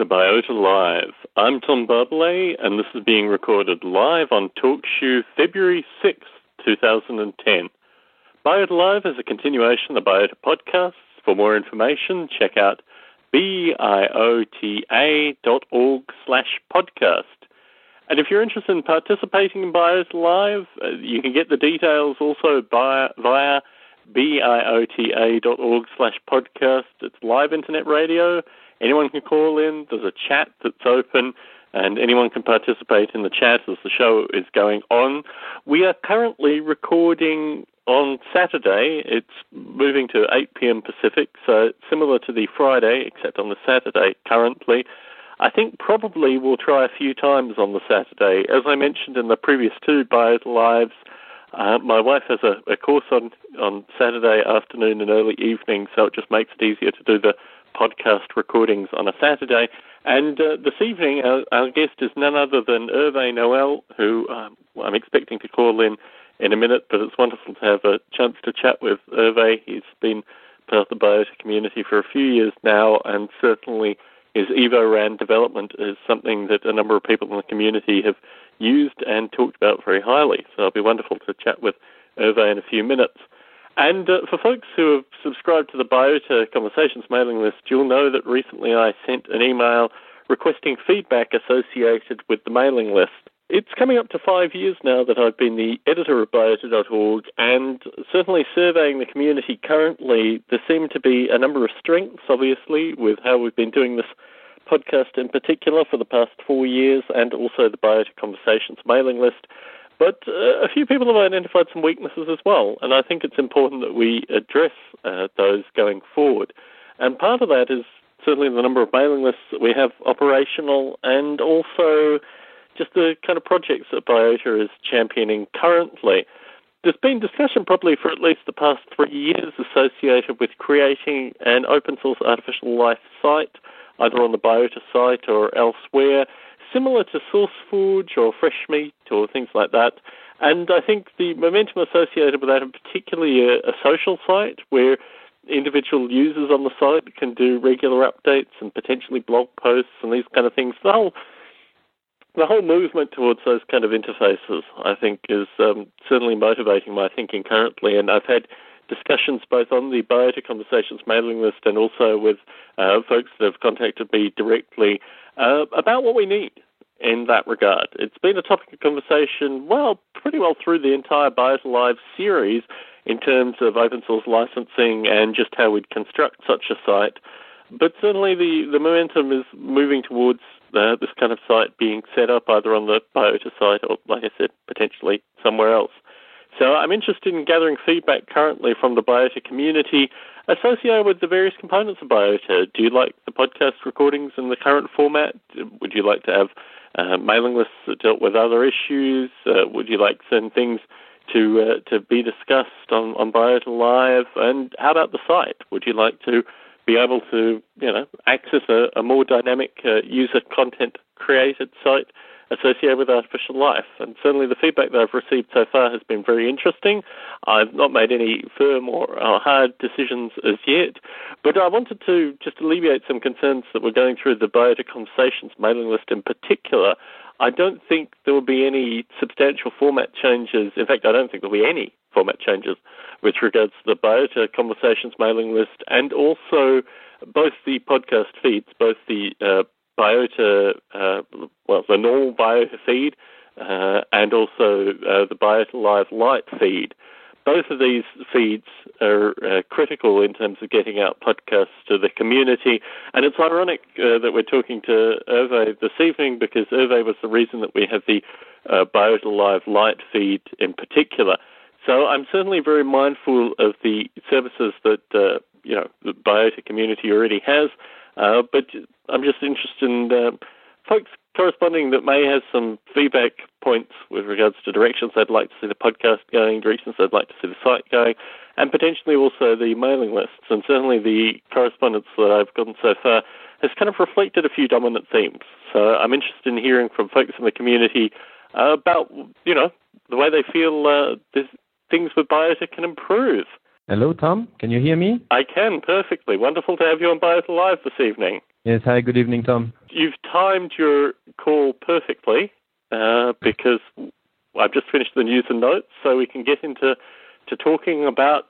To Biota Live. I'm Tom Barbalet, and this is being recorded live on TalkShoe February 6th, 2010. Biota Live is a continuation of the Biota podcasts. For more information, check out biota.org slash podcast. And if you're interested in participating in Biota Live, uh, you can get the details also via biota.org slash podcast. It's live internet radio. Anyone can call in. There's a chat that's open, and anyone can participate in the chat as the show is going on. We are currently recording on Saturday. It's moving to 8 p.m. Pacific, so similar to the Friday, except on the Saturday currently. I think probably we'll try a few times on the Saturday. As I mentioned in the previous two Biota Lives, uh, my wife has a, a course on, on Saturday afternoon and early evening, so it just makes it easier to do the podcast recordings on a Saturday. And uh, this evening, our, our, guest is none other than Hervé Noël, who um, I'm expecting to call in in a minute, but it's wonderful to have a chance to chat with Hervé. He's been part of the biota community for a few years now, and certainly his EvoRAN development is something that a number of people in the community have used and talked about very highly. So it'll be wonderful to chat with Hervé in a few minutes. And uh, for folks who have subscribed to the Biota Conversations mailing list, you'll know that recently I sent an email requesting feedback associated with the mailing list. It's coming up to five years now that I've been the editor of biota.org, and certainly surveying the community currently, there seem to be a number of strengths, obviously, with how we've been doing this podcast in particular for the past four years, and also the Biota Conversations mailing list. But uh, a few people have identified some weaknesses as well, and I think it's important that we address uh, those going forward. And part of that is certainly the number of mailing lists that we have operational, and also just the kind of projects that Biota is championing currently. There's been discussion probably for at least the past three years associated with creating an open source artificial life site, either on the Biota site or elsewhere, similar to SourceForge or Freshmeat or things like that. And I think the momentum associated with that, and particularly a, a social site where individual users on the site can do regular updates and potentially blog posts and these kind of things. The whole the whole movement towards those kind of interfaces, I think, is um, certainly motivating my thinking currently. And I've had discussions both on the Biota Conversations mailing list and also with uh, folks that have contacted me directly uh, about what we need in that regard. It's been a topic of conversation, well, pretty well through the entire Biota Live series in terms of open source licensing and just how we'd construct such a site. But certainly the, the momentum is moving towards uh, this kind of site being set up either on the Biota site or, like I said, potentially somewhere else. So I'm interested in gathering feedback currently from the Biota community associated with the various components of Biota. Do you like the podcast recordings in the current format? Would you like to have uh, mailing lists that dealt with other issues? Uh, would you like certain things to uh, to be discussed on, on Biota Live? And how about the site? Would you like to be able to, you know, access a, a more dynamic uh, user content created site associated with artificial life. And certainly the feedback that I've received so far has been very interesting. I've not made any firm or hard decisions as yet, but I wanted to just alleviate some concerns that were going through the Biota Conversations mailing list in particular. I don't think there will be any substantial format changes. In fact, I don't think there will be any format changes with regards to the Biota Conversations mailing list and also both the podcast feeds, both the uh, Biota, uh, well, the normal Biota feed uh, and also uh, the Biota Live light feed. Both of these feeds are uh, critical in terms of getting out podcasts to the community. And it's ironic uh, that we're talking to Hervé this evening because Hervé was the reason that we have the Biota Live Light feed in particular. So I'm certainly very mindful of the services that you know the Biota community already has, uh, but I'm just interested in uh, folks corresponding that may have some feedback points with regards to directions they'd like to see the podcast going, directions they'd like to see the site going, and potentially also the mailing lists. And certainly the correspondence that I've gotten so far has kind of reflected a few dominant themes. So I'm interested in hearing from folks in the community uh, about, you know, the way they feel uh, things with Biota can improve. Hello, Tom. Can you hear me? I can perfectly. Wonderful to have you on Biota Live this evening. Yes, hi, good evening, Tom. You've timed your call perfectly uh, because I've just finished the news and notes, so we can get into to talking about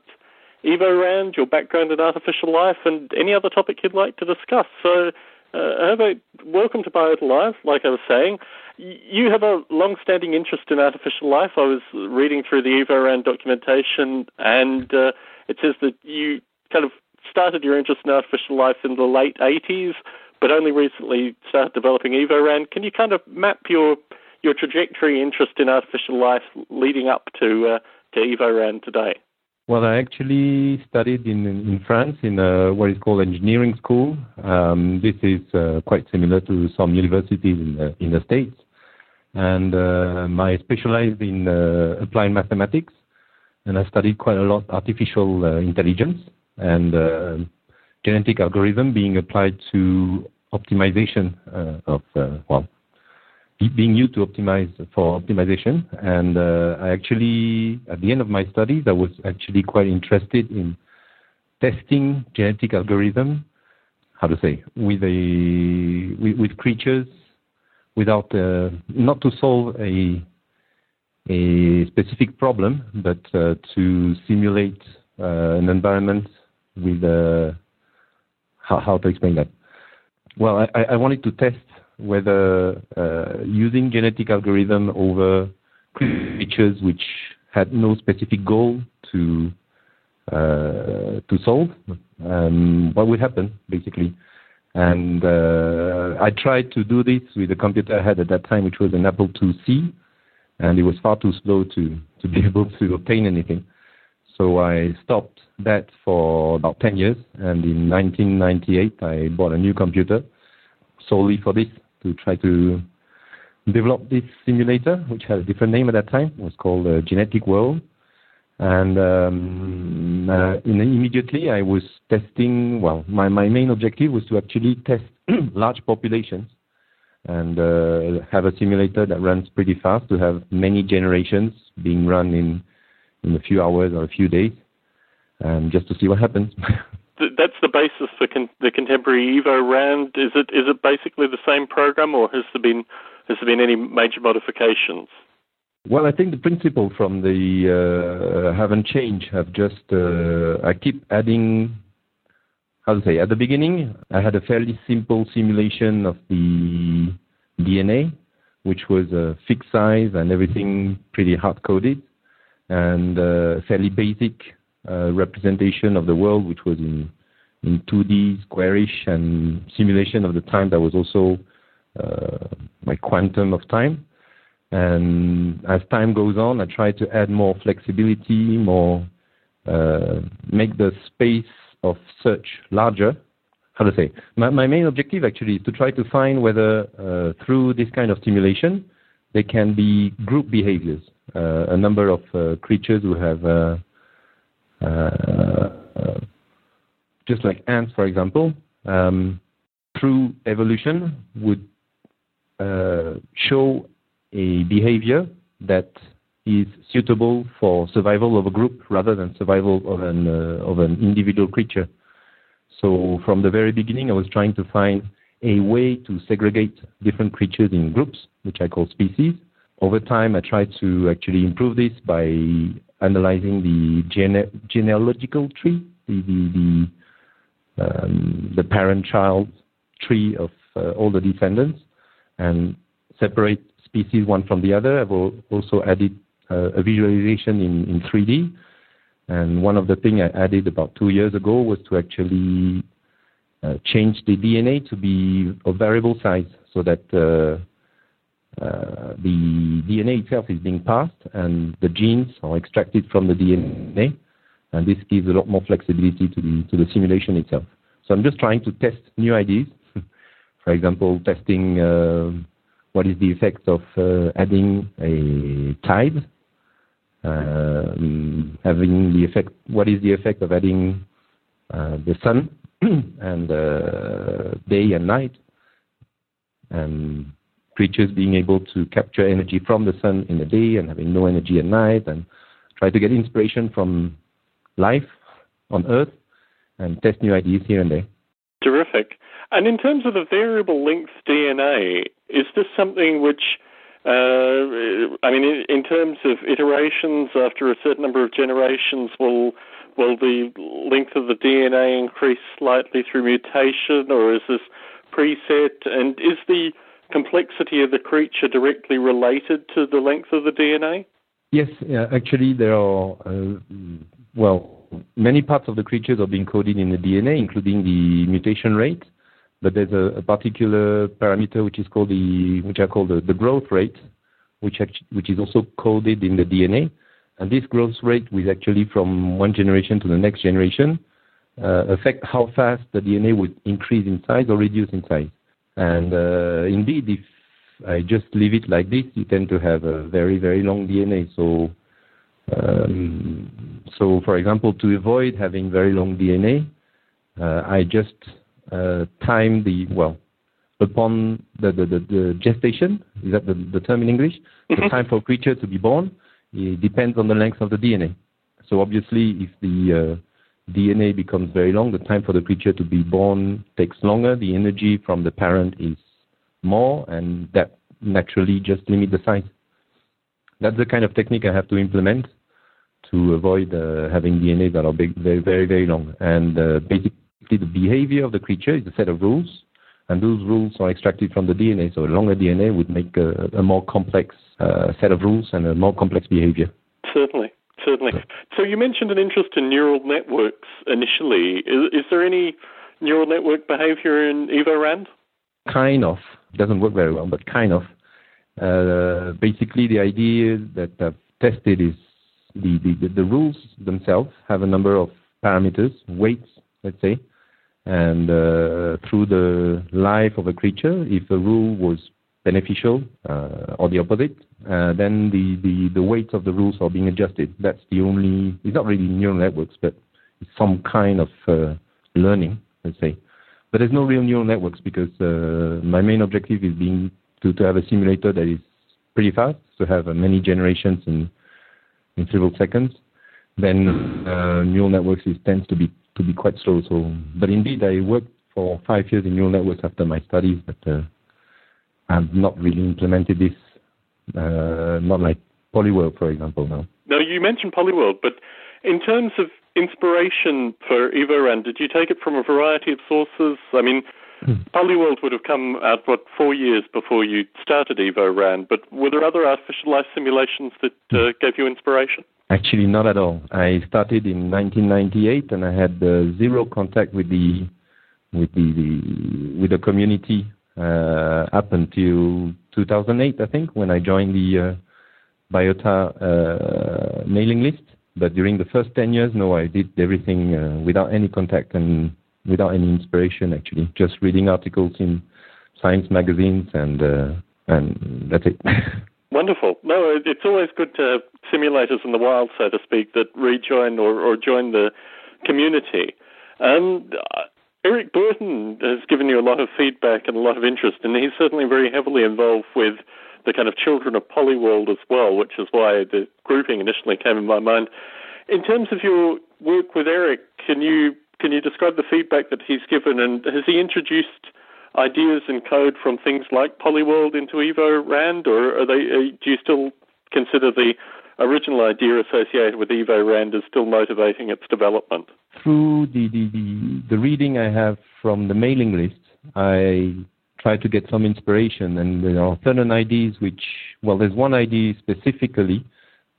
Evo Rand, your background in artificial life, and any other topic you'd like to discuss. So, uh, Hervé, welcome to Biota Live. Like I was saying, you have a long-standing interest in artificial life. I was reading through the Evo Rand documentation, and uh, it says that you kind of started your interest in artificial life in the late 80s, but only recently started developing Evo Rand. Can you kind of map your your trajectory interest in artificial life leading up to uh, to Evo Rand today? Well, I actually studied in in France in a, what is called engineering school. Um, this is uh, quite similar to some universities in the, in the States. And uh, I specialized in uh, applied mathematics, and I studied quite a lot artificial uh, intelligence and uh, genetic algorithm being applied to optimization uh, of well being used to optimize for optimization. And uh, I actually, at the end of my studies, I was actually quite interested in testing genetic algorithm, how to say, with a with, with creatures, without uh, not to solve a a specific problem, but uh, to simulate uh, an environment with uh, how, to explain that. Well, I, wanted to test whether uh, using genetic algorithm over creatures which had no specific goal to uh, to solve, um, what would happen basically. And uh, I tried to do this with the computer I had at that time, which was an Apple IIc, and it was far too slow to to be able to obtain anything. So I stopped that for about 10 years, and in 1998 I bought a new computer solely for this to try to develop this simulator, which had a different name at that time. It was called uh, Genetic World. And um, uh, immediately I was testing, well, my, my main objective was to actually test large populations and uh, have a simulator that runs pretty fast to have many generations being run in, in a few hours or a few days, um, just to see what happens. that's the basis for con- the contemporary Evo Rand. Is it is it basically the same program, or has there been has there been any major modifications? Well, I think the principle from the uh, haven't changed. Have just uh, I keep adding. How to say? At the beginning, I had a fairly simple simulation of the DNA, which was a fixed size and everything pretty hard coded, and uh, fairly basic uh, representation of the world, which was in in 2D squarish and simulation of the time that was also uh, my quantum of time. And as time goes on, I try to add more flexibility, more make the space of search larger. How to say? My, main objective actually is to try to find whether through this kind of simulation there can be group behaviors. Uh, a number of uh, creatures who have uh, just like ants, for example, um, through evolution would show a behavior that is suitable for survival of a group rather than survival of an uh, of an individual creature. So from the very beginning, I was trying to find a way to segregate different creatures in groups, which I call species. Over time, I tried to actually improve this by analyzing the gene- genealogical tree, the the the, um, the parent-child tree of uh, all the descendants, and separate species one from the other. I've also added uh, a visualization in, in 3D. And one of the things I added about two years ago was to actually uh, change the DNA to be of variable size so that uh, the DNA itself is being passed and the genes are extracted from the DNA, and this gives a lot more flexibility to the, to the simulation itself. So I'm just trying to test new ideas. For example, testing uh, what is the effect of uh, adding a tide, um, having the effect, what is the effect of adding uh, the sun and uh, day and night, and creatures being able to capture energy from the sun in the day and having no energy at night, and try to get inspiration from life on Earth and test new ideas here and there. Terrific. And in terms of the variable length DNA, is this something which, uh, I mean, in, terms of iterations after a certain number of generations, will will the length of the DNA increase slightly through mutation, or is this preset? And is the complexity of the creature directly related to the length of the DNA? Yes, yeah, actually, there are, uh, well, many parts of the creatures are being coded in the DNA, including the mutation rate. But there's a, a particular parameter which is called the, which I call the, the growth rate, which which is also coded in the DNA. And this growth rate will actually from one generation to the next generation uh, affect how fast the DNA would increase in size or reduce in size. And uh, indeed, if I just leave it like this, you tend to have a very, very long DNA. So, um, so for example, to avoid having very long DNA, uh, I just uh, time the well upon the, the, the, the, gestation. Is that the, the term in English? Mm-hmm. The time for a creature to be born it depends on the length of the DNA. So obviously, if the uh, DNA becomes very long, the time for the creature to be born takes longer. The energy from the parent is more, and that naturally just limit the size. That's the kind of technique I have to implement to avoid uh, having DNA that are big, very, very, very long. And uh, basically, the behavior of the creature is a set of rules, and those rules are extracted from the DNA. So a longer DNA would make a, a more complex uh, set of rules and a more complex behavior. Certainly. Certainly. So you mentioned an interest in neural networks initially. Is, is there any neural network behavior in EvoRAND? Kind of. Doesn't work very well, but kind of. Uh, basically, the idea that I've tested is the, the, the rules themselves have a number of parameters, weights, let's say, and uh, through the life of a creature, if a rule was beneficial uh, or the opposite, uh, then the, the, the weights of the rules are being adjusted. That's the only, it's not really neural networks, but it's some kind of uh, learning, let's say. But there's no real neural networks because uh, my main objective is being to, to have a simulator that is pretty fast, to have uh, many generations in, in several seconds. Then uh, neural networks is, tends to be to be quite slow. So, but indeed, I worked for five years in neural networks after my studies, but I've not really implemented this, uh, not like Polyworld, for example. Now. Now you mentioned Polyworld, but in terms of inspiration for EvoRAND, did you take it from a variety of sources? I mean, hmm. Polyworld would have come out, what, four years before you started EvoRAND, but were there other artificial life simulations that uh, hmm. gave you inspiration? Actually, not at all. I started in 1998, and I had uh, zero contact with the with the, the with the community up until 2008, I think, when I joined the uh, Biota uh, mailing list. But during the first 10 years, no, I did everything uh, without any contact and without any inspiration. Actually, just reading articles in science magazines, and uh, and that's it. Wonderful. No, it's always good to have simulators in the wild, so to speak, that rejoin or, or join the community. Um, Eric Burton has given you a lot of feedback and a lot of interest, and he's certainly very heavily involved with the kind of children of Polyworld as well, which is why the grouping initially came in my mind. In terms of your work with Eric, can you can you describe the feedback that he's given, and has he introduced ideas and code from things like Polyworld into Evo Rand, or are they? Do you still consider the original idea associated with EvoRAND is still motivating its development? Through the, the, the, the reading I have from the mailing list, I try to get some inspiration, and there are certain ideas which, well, there's one idea specifically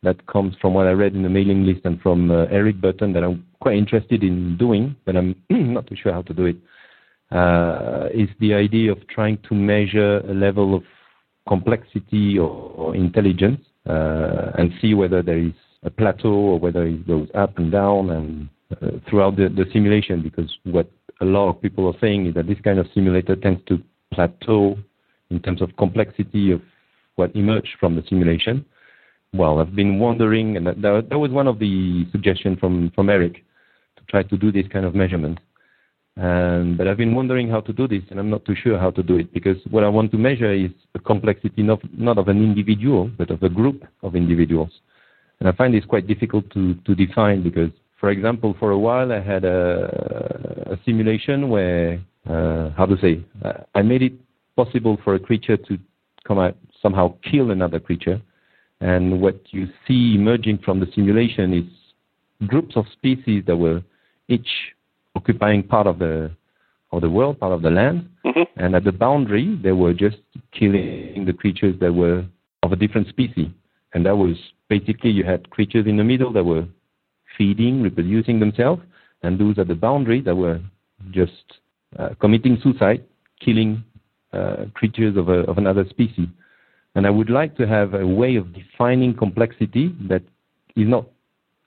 that comes from what I read in the mailing list and from uh, Eric Burton that I'm quite interested in doing, but I'm not too sure how to do it uh, is the idea of trying to measure a level of complexity or, or intelligence and see whether there is a plateau or whether it goes up and down and uh, throughout the, the simulation because what a lot of people are saying is that this kind of simulator tends to plateau in terms of complexity of what emerged from the simulation. Well, I've been wondering, and that, that was one of the suggestions from, from Eric to try to do this kind of measurement. Um, but I've been wondering how to do this, and I'm not too sure how to do it because what I want to measure is the complexity not, not of an individual, but of a group of individuals. And I find this quite difficult to, to define because, for example, for a while I had a, a simulation where uh, how to say, I made it possible for a creature to come out somehow kill another creature. And what you see emerging from the simulation is groups of species that were each occupying part of the of the world, part of the land, hmm and at the boundary they were just killing the creatures that were of a different species. And that was basically you had creatures in the middle that were feeding, reproducing themselves, and those at the boundary that were just uh, committing suicide, killing uh, creatures of, a, of another species. And I would like to have a way of defining complexity that is not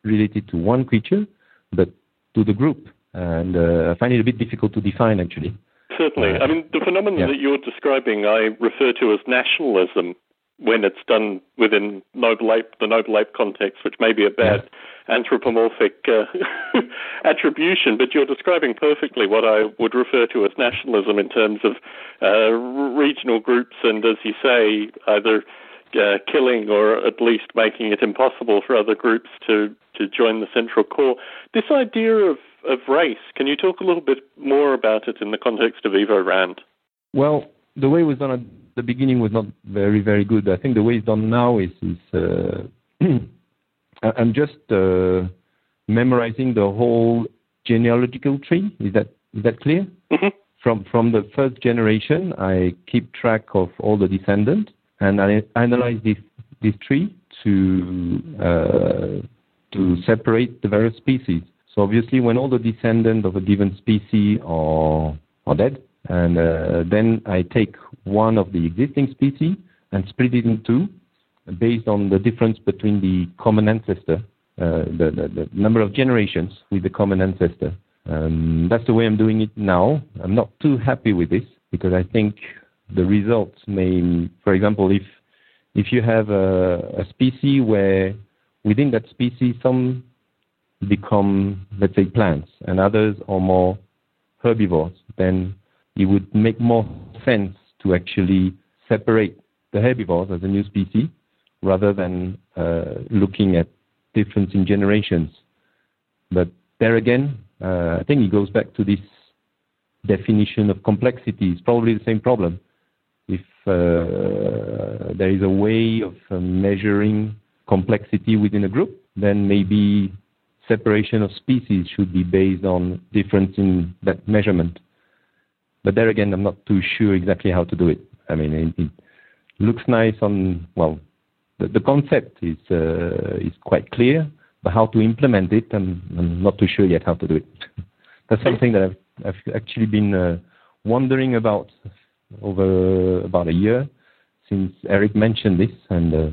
related to one creature, but to the group. And uh, I find it a bit difficult to define actually. Certainly. Uh, I mean, the phenomenon yeah. that you're describing, I refer to as nationalism when it's done within noble ape, the noble ape context, which may be a bad anthropomorphic uh, attribution, but you're describing perfectly what I would refer to as nationalism in terms of uh, regional groups and, as you say, either uh, killing or at least making it impossible for other groups to, to join the central core. This idea of, of race, can you talk a little bit more about it in the context of Evo Rand? Well, the way it was done at the beginning was not very, very good. I think the way it's done now is, is uh, I'm just uh, memorizing the whole genealogical tree. Is that is that clear? hmm From from the first generation, I keep track of all the descendants, and I analyze this tree to uh, to separate the various species. So obviously, when all the descendants of a given species are dead, and uh, then I take one of the existing species and split it in two, based on the difference between the common ancestor, uh, the number of generations with the common ancestor. Um, that's the way I'm doing it now. I'm not too happy with this because I think the results may, for example, if if you have a, a species where within that species some become, let's say, plants and others are more herbivores, then it would make more sense to actually separate the herbivores as a new species rather than uh, looking at difference in generations. But there again, uh, I think it goes back to this definition of complexity. It's probably the same problem. If uh, there is a way of uh, measuring complexity within a group, then maybe separation of species should be based on difference in that measurement. But there again, I'm not too sure exactly how to do it. I mean, it, looks nice on well, the, the concept is uh, is quite clear, but how to implement it, I'm, I'm not too sure yet how to do it. That's something that I've, I've actually been uh, wondering about over about a year since Eric mentioned this, and uh,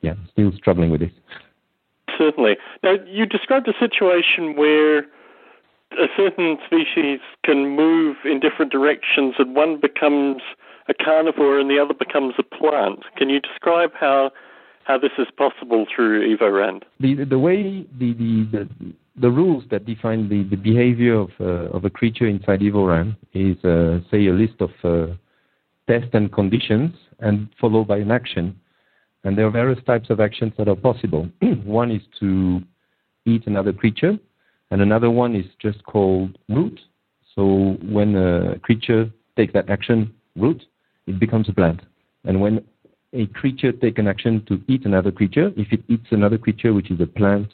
yeah, still struggling with this. Certainly. Now, you described a situation where a certain species can move in different directions and one becomes a carnivore and the other becomes a plant. Can you describe how how this is possible through EvoRand? The the way the the, the, the rules that define the, the behavior of uh, of a creature inside EvoRand is uh, say a list of uh, tests and conditions and followed by an action. And there are various types of actions that are possible. one is to eat another creature, and another one is just called root. So when a creature takes that action, root, it becomes a plant. And when a creature takes an action to eat another creature, if it eats another creature which is a plant,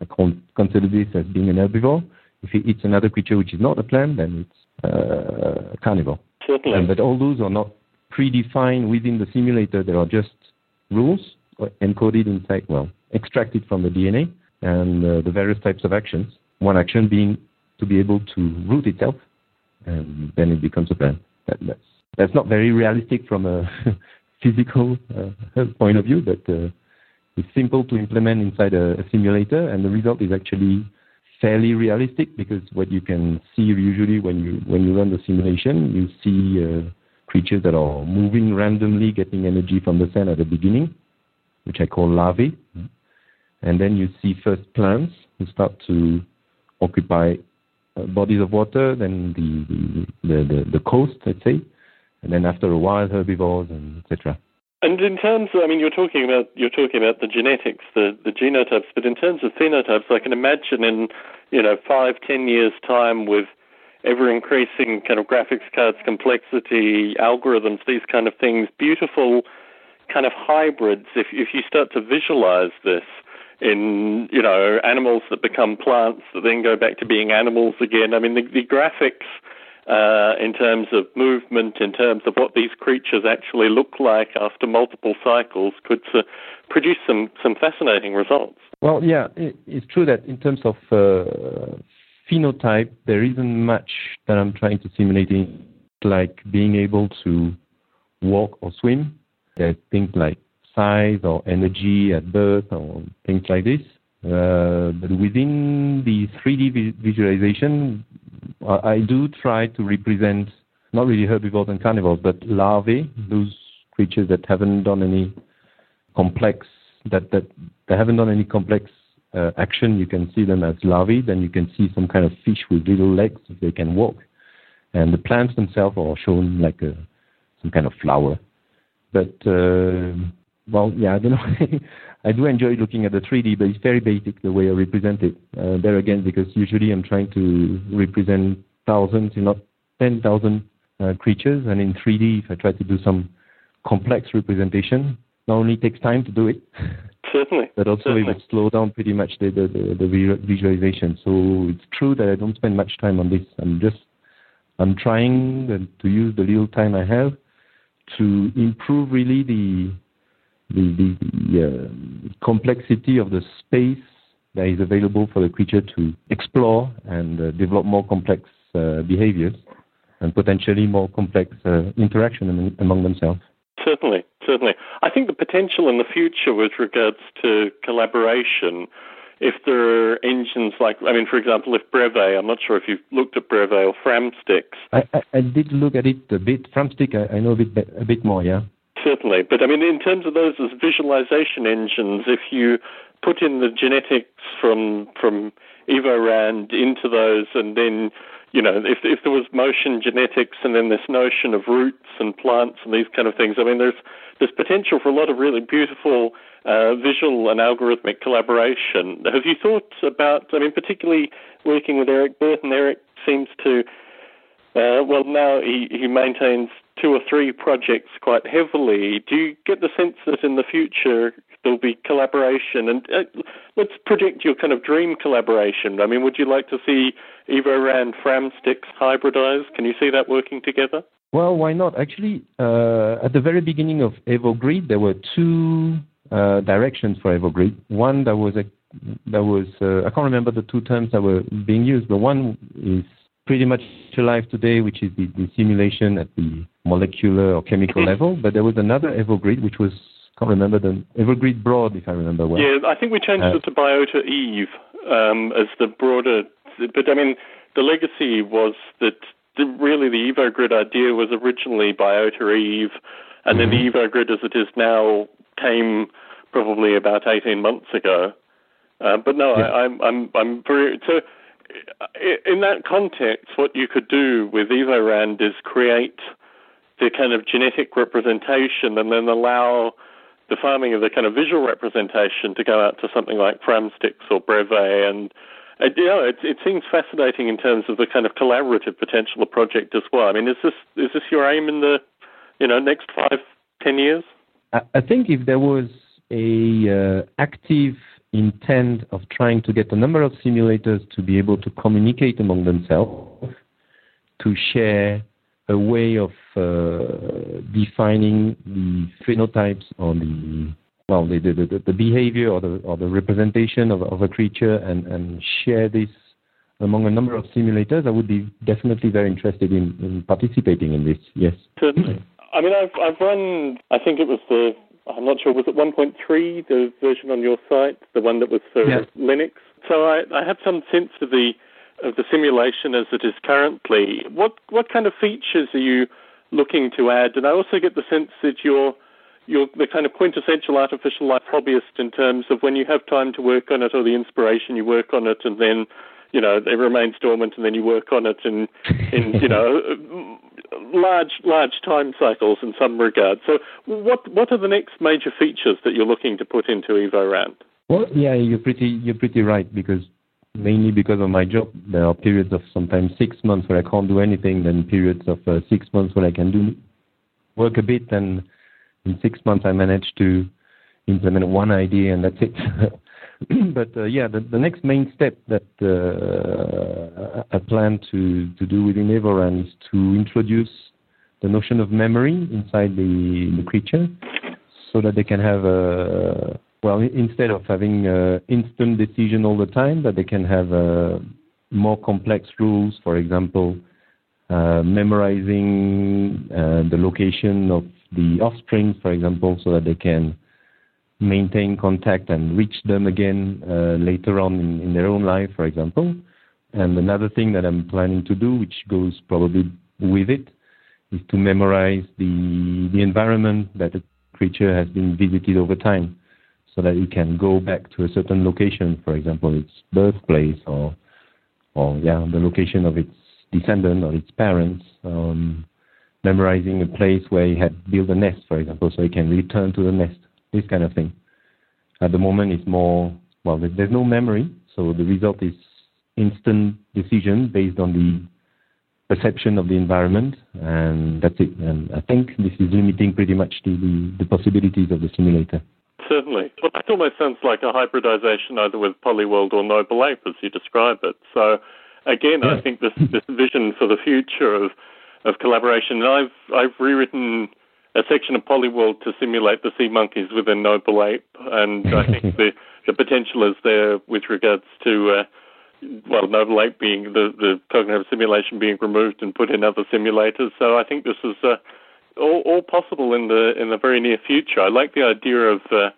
I con- consider this as being an herbivore. If it eats another creature which is not a plant, then it's uh, a carnivore. Certainly. And, but all those are not predefined within the simulator. There are just rules encoded inside, well, extracted from the DNA and uh, the various types of actions. One action being to be able to root itself, and then it becomes a plant. That, that's that's not very realistic from a physical uh, point of view, but uh, it's simple to implement inside a, a, simulator, and the result is actually fairly realistic because what you can see usually when you when you run the simulation, you see uh, creatures that are moving randomly, getting energy from the sun at the beginning, which I call larvae, and then you see first plants who start to occupy uh, bodies of water, then the the, the, the coast, let's say, and then after a while herbivores and etc. And in terms, of, I mean, you're talking about you're talking about the genetics, the the genotypes, but in terms of phenotypes, I can imagine in you know five, ten years time with ever increasing kind of graphics cards complexity, algorithms, these kind of things, beautiful kind of hybrids. If if you start to visualize this in you know animals that become plants that then go back to being animals again. I mean the, the graphics uh, in terms of movement, in terms of what these creatures actually look like after multiple cycles, could uh, produce some some fascinating results. Well, yeah, it, it's true that in terms of uh, phenotype, there isn't much that I'm trying to simulate, in, like being able to walk or swim. There's things like size or energy at birth or things like this. Uh, but within the 3D visualization, I do try to represent not really herbivores and carnivores, but larvae, those creatures that haven't done any complex that that they haven't done any complex uh, action. You can see them as larvae. Then you can see some kind of fish with little legs they can walk, and the plants themselves are shown like a, some kind of flower. But uh, well, yeah, I don't know. I do enjoy looking at the 3D, but it's very basic the way I represent it. Uh, there again, because usually I'm trying to represent thousands, if not 10,000 uh, creatures, and in 3D, if I try to do some complex representation, not only takes time to do it, certainly, but also certainly. it would slow down pretty much the, the, the, the visualization. So it's true that I don't spend much time on this. I'm just I'm trying to use the little time I have to improve really the the, the uh, complexity of the space that is available for the creature to explore and uh, develop more complex uh, behaviors and potentially more complex uh, interaction among, among themselves. Certainly, certainly. I think the potential in the future with regards to collaboration, if there are engines like, I mean, for example, if Breve, I'm not sure if you've looked at Breve or Framsticks. I, I, I did look at it a bit. Framstick, I, I know a bit, a bit more, yeah. Certainly, but I mean, in terms of those as visualization engines, if you put in the genetics from from EvoRAND into those, and then you know, if if there was motion genetics, and then this notion of roots and plants and these kind of things, I mean, there's there's potential for a lot of really beautiful uh, visual and algorithmic collaboration. Have you thought about? I mean, particularly working with Eric Burton. Eric seems to uh, well, now he, he maintains two or three projects quite heavily. Do you get the sense that in the future there'll be collaboration? And uh, let's predict your kind of dream collaboration. I mean, would you like to see Evo EvoRAND Framsticks hybridized? Can you see that working together? Well, why not? Actually, uh, at the very beginning of EvoGrid, there were two uh, directions for EvoGrid. One that was a that was uh, I can't remember the two terms that were being used, but one is pretty much alive today, which is the, the simulation at the molecular or chemical mm-hmm. level. But there was another EvoGrid, which was can't remember the EvoGrid Broad, if I remember well. Yeah, I think we changed uh, it to Biota Eve um, as the broader. But I mean, the legacy was that the, really the EvoGrid idea was originally Biota Eve, and mm-hmm. then the mm-hmm. EvoGrid as it is now came probably about 18 months ago. Uh, but no, yeah. I, I'm I'm I'm very so in that context, what you could do with EvoRAND is create the kind of genetic representation and then allow the farming of the kind of visual representation to go out to something like Framsticks or Breve. And, uh, you know, it, it seems fascinating in terms of the kind of collaborative potential of the project as well. I mean, is this is this your aim in the, you know, next five, ten years? I think if there was a uh, active intent of trying to get a number of simulators to be able to communicate among themselves, to share a way of uh, defining the phenotypes or the well the, the, the, the behavior or the, or the representation of, of a creature and, and share this among a number of simulators, I would be definitely very interested in, in participating in this. Yes. Certainly. I mean, I've I've run. I think it was the I'm not sure, was it 1.3, the version on your site, the one that was for yes. Linux? So I, I have some sense of the of the simulation as it is currently. What what kind of features are you looking to add? And I also get the sense that you're you're the kind of quintessential artificial life hobbyist in terms of when you have time to work on it or the inspiration, you work on it, and then you know it remains dormant, and then you work on it in in you know large large time cycles in some regard. So, what what are the next major features that you're looking to put into EvoRAND? Well, yeah, you're pretty you're pretty right because mainly because of my job. There are periods of sometimes six months where I can't do anything, then periods of uh, six months where I can do work a bit, and in six months I manage to implement one idea, and that's it. but uh, yeah, the, the, next main step that uh, I plan to, to do within Evoran is to introduce the notion of memory inside the, the creature so that they can have a well, instead of having uh, instant decision all the time, that they can have uh, more complex rules. For example, uh, memorizing uh, the location of the offspring, for example, so that they can maintain contact and reach them again uh, later on in, in, their own life, for example. And another thing that I'm planning to do, which goes probably with it, is to memorize the the environment that the creature has been visited over time so that it can go back to a certain location, for example, its birthplace or, or yeah, the location of its descendant or its parents, um, memorizing a place where it had built a nest, for example, so it can return to the nest, this kind of thing. At the moment, it's more, well, there's no memory, so the result is instant decision based on the perception of the environment, and that's it. And I think this is limiting pretty much the, the, the possibilities of the simulator. Certainly. Well, it almost sounds like a hybridization either with Polyworld or Noble Ape as you describe it. So, again, yeah. I think this, this vision for the future of, of collaboration, and I've, I've rewritten a section of Polyworld to simulate the sea monkeys within Noble Ape, and I think the, the potential is there with regards to. Uh, well, Noble Ape being the, the cognitive simulation being removed and put in other simulators. So I think this is uh, all, all possible in the in the very near future. I like the idea of uh,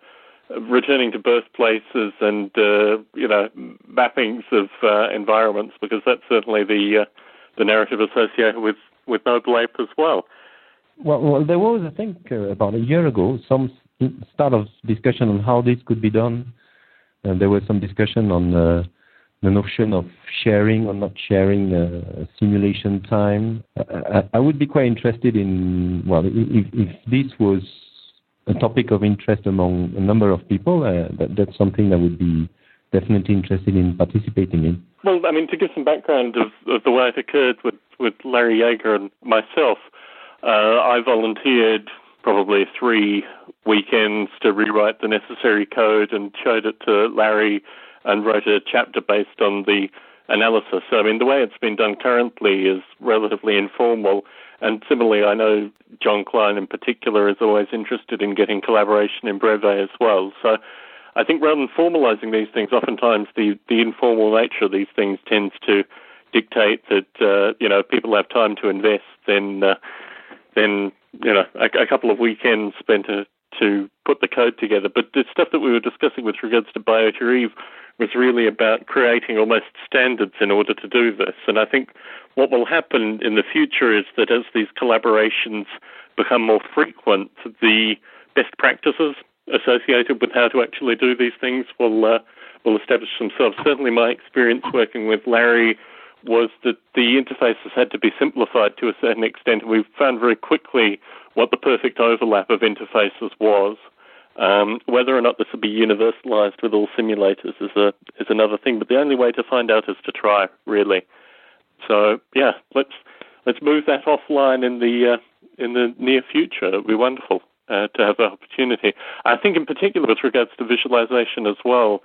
returning to birthplaces and uh, you know mappings of uh, environments because that's certainly the uh, the narrative associated with with Noble Ape as well. Well, well there was I think uh, about a year ago some start of discussion on how this could be done, and there was some discussion on uh, the notion of sharing or not sharing uh, simulation time. I, I, would be quite interested in, well, if, if, this was a topic of interest among a number of people, uh, that, that's something I would be definitely interested in participating in. Well, I mean, to give some background of, of the way it occurred with, with Larry Yeager and myself, uh, I volunteered probably three weekends to rewrite the necessary code and showed it to Larry and wrote a chapter based on the analysis. So, I mean, the way it's been done currently is relatively informal. And similarly, I know Jon Klein in particular is always interested in getting collaboration in Breve as well. So I think rather than formalizing these things, oftentimes the, the informal nature of these things tends to dictate that, uh, you know, people have time to invest, then, uh, then you know, a, a couple of weekends spent to, to put the code together. But the stuff that we were discussing with regards to Biota Eve was really about creating almost standards in order to do this. And I think what will happen in the future is that as these collaborations become more frequent, the best practices associated with how to actually do these things will uh, will establish themselves. Certainly, my experience working with Larry was that the interfaces had to be simplified to a certain extent. We found very quickly what the perfect overlap of interfaces was. Um, whether or not this will be universalized with all simulators is a is another thing, but the only way to find out is to try, really. So yeah, let's let's move that offline in the uh, in the near future. It'd be wonderful uh, to have the opportunity. I think, in particular, with regards to visualization as well,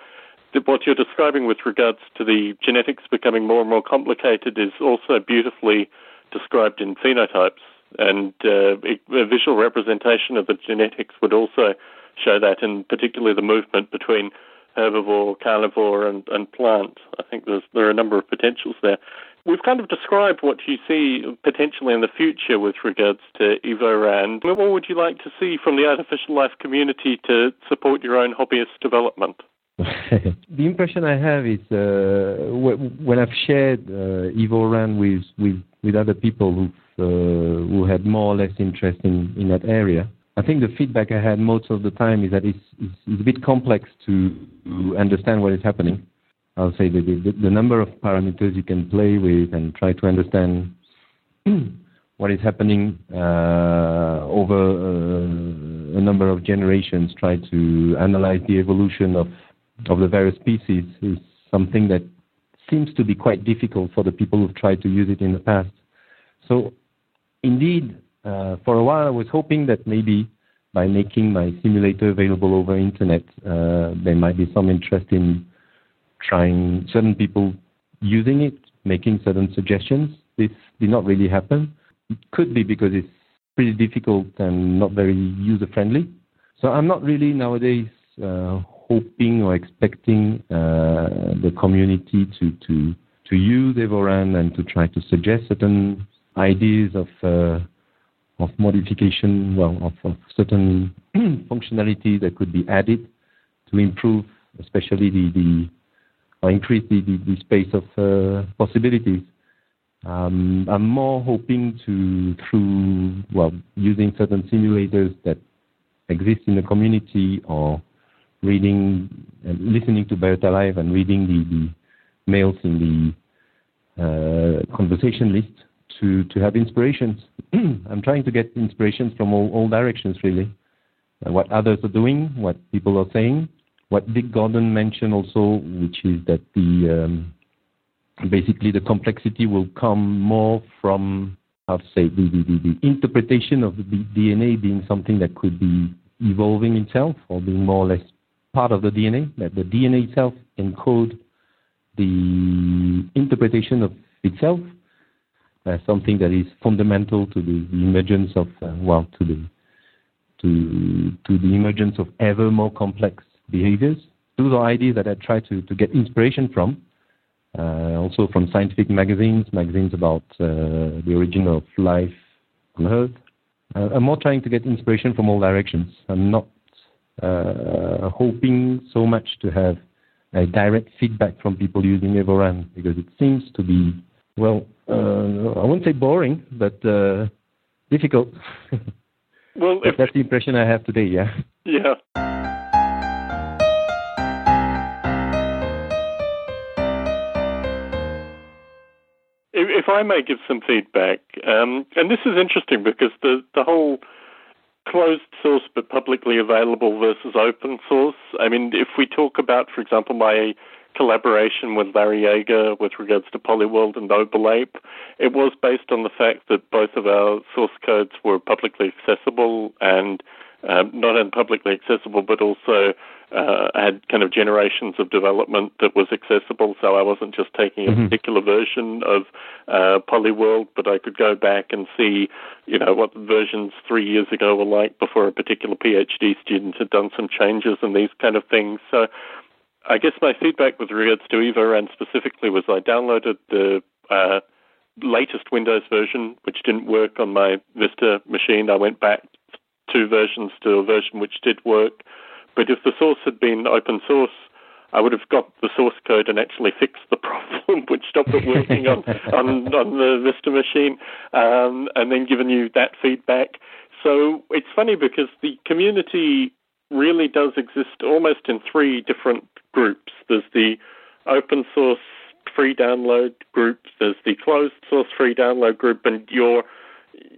what you're describing with regards to the genetics becoming more and more complicated is also beautifully described in phenotypes, and uh, a visual representation of the genetics would also show that, and particularly the movement between herbivore, carnivore, and, and plant. I think there are a number of potentials there. We've kind of described what you see potentially in the future with regards to EvoRAN. What would you like to see from the artificial life community to support your own hobbyist development? the impression I have is uh, when I've shared uh, EvoRAN with, with, with other people who who had more or less interest in, in that area, I think the feedback I had most of the time is that it's, it's, it's a bit complex to, to, understand what is happening. I'll say that the, the, number of parameters you can play with and try to understand what is happening uh, over uh, a number of generations, try to analyze the evolution of, of the various species is something that seems to be quite difficult for the people who've tried to use it in the past. So, indeed, uh, for a while I was hoping that maybe by making my simulator available over internet, uh, there might be some interest in trying certain people using it, making certain suggestions. This did not really happen. It could be because it's pretty difficult and not very user friendly. So I'm not really nowadays uh, hoping or expecting uh, the community to, to, to use Evoran and to try to suggest certain ideas of uh, of modification, well, of, certain functionality that could be added to improve, especially the, the or increase the, space of uh, possibilities. Um, I'm more hoping to, through, well, using certain simulators that exist in the community or reading and listening to Biota Live and reading the, the mails in the uh, conversation list to, to have inspirations. I'm trying to get inspirations from all, all directions, really. Uh, what others are doing, what people are saying, what Dick Gordon mentioned also, which is that the um, basically the complexity will come more from to say the, the, the, interpretation of the DNA being something that could be evolving itself or being more or less part of the DNA, that the DNA itself encode the interpretation of itself something that is fundamental to the, the emergence of uh, well to the to to the emergence of ever more complex behaviors. Those are ideas that I try to, to get inspiration from, uh, also from scientific magazines, magazines about uh, the origin of life on Earth. Uh, I'm more trying to get inspiration from all directions. I'm not uh, hoping so much to have a direct feedback from people using Evoran because it seems to be well, uh, I wouldn't say boring, but uh, difficult. well, if, that's the impression I have today. Yeah. Yeah. If, if I may give some feedback, um, and this is interesting because the the whole closed source but publicly available versus open source. I mean, if we talk about, for example, my collaboration with Larry Yeager with regards to Polyworld and Noble Ape. It was based on the fact that both of our source codes were publicly accessible and um, not only publicly accessible, but also uh, had kind of generations of development that was accessible. So I wasn't just taking a mm-hmm. particular version of uh, Polyworld, but I could go back and see, you know, what the versions three years ago were like before a particular PhD student had done some changes and these kind of things. So I guess my feedback with regards to Evo and specifically was I downloaded the uh, latest Windows version, which didn't work on my Vista machine. I went back two versions to a version which did work. But if the source had been open source, I would have got the source code and actually fixed the problem, which stopped it working on, on, on the Vista machine, um, and then given you that feedback. So it's funny because the community really does exist almost in three different groups. There's the open source free download group, there's the closed source free download group, and you're,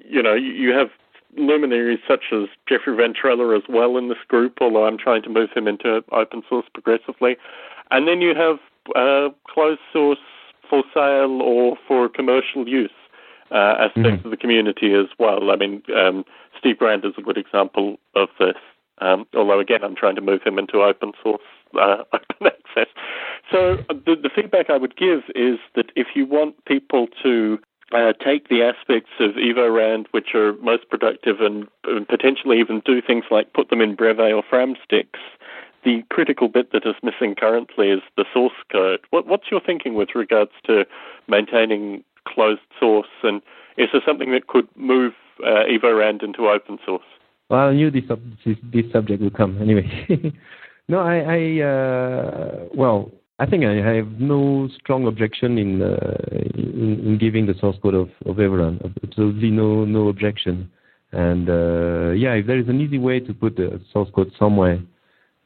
you know, you have luminaries such as Jeffrey Ventrella as well in this group, although I'm trying to move him into open source progressively. And then you have uh, closed source for sale or for commercial use uh, aspects mm-hmm. of the community as well. I mean, um, Steve Grand is a good example of this. Um, although again, I'm trying to move him into open source, uh, open access. So the, the feedback I would give is that if you want people to uh, take the aspects of EvoRand which are most productive and, and, potentially even do things like put them in Breve or Framsticks, the critical bit that is missing currently is the source code. What, what's your thinking with regards to maintaining closed source, and is there something that could move uh, EvoRand into open source? Well, I knew this this, this subject would come anyway. no, I, I uh, well, I think I have no strong objection in, uh, in, in giving the source code of, of Evoran. Absolutely no no objection. And uh, yeah, if there is an easy way to put the source code somewhere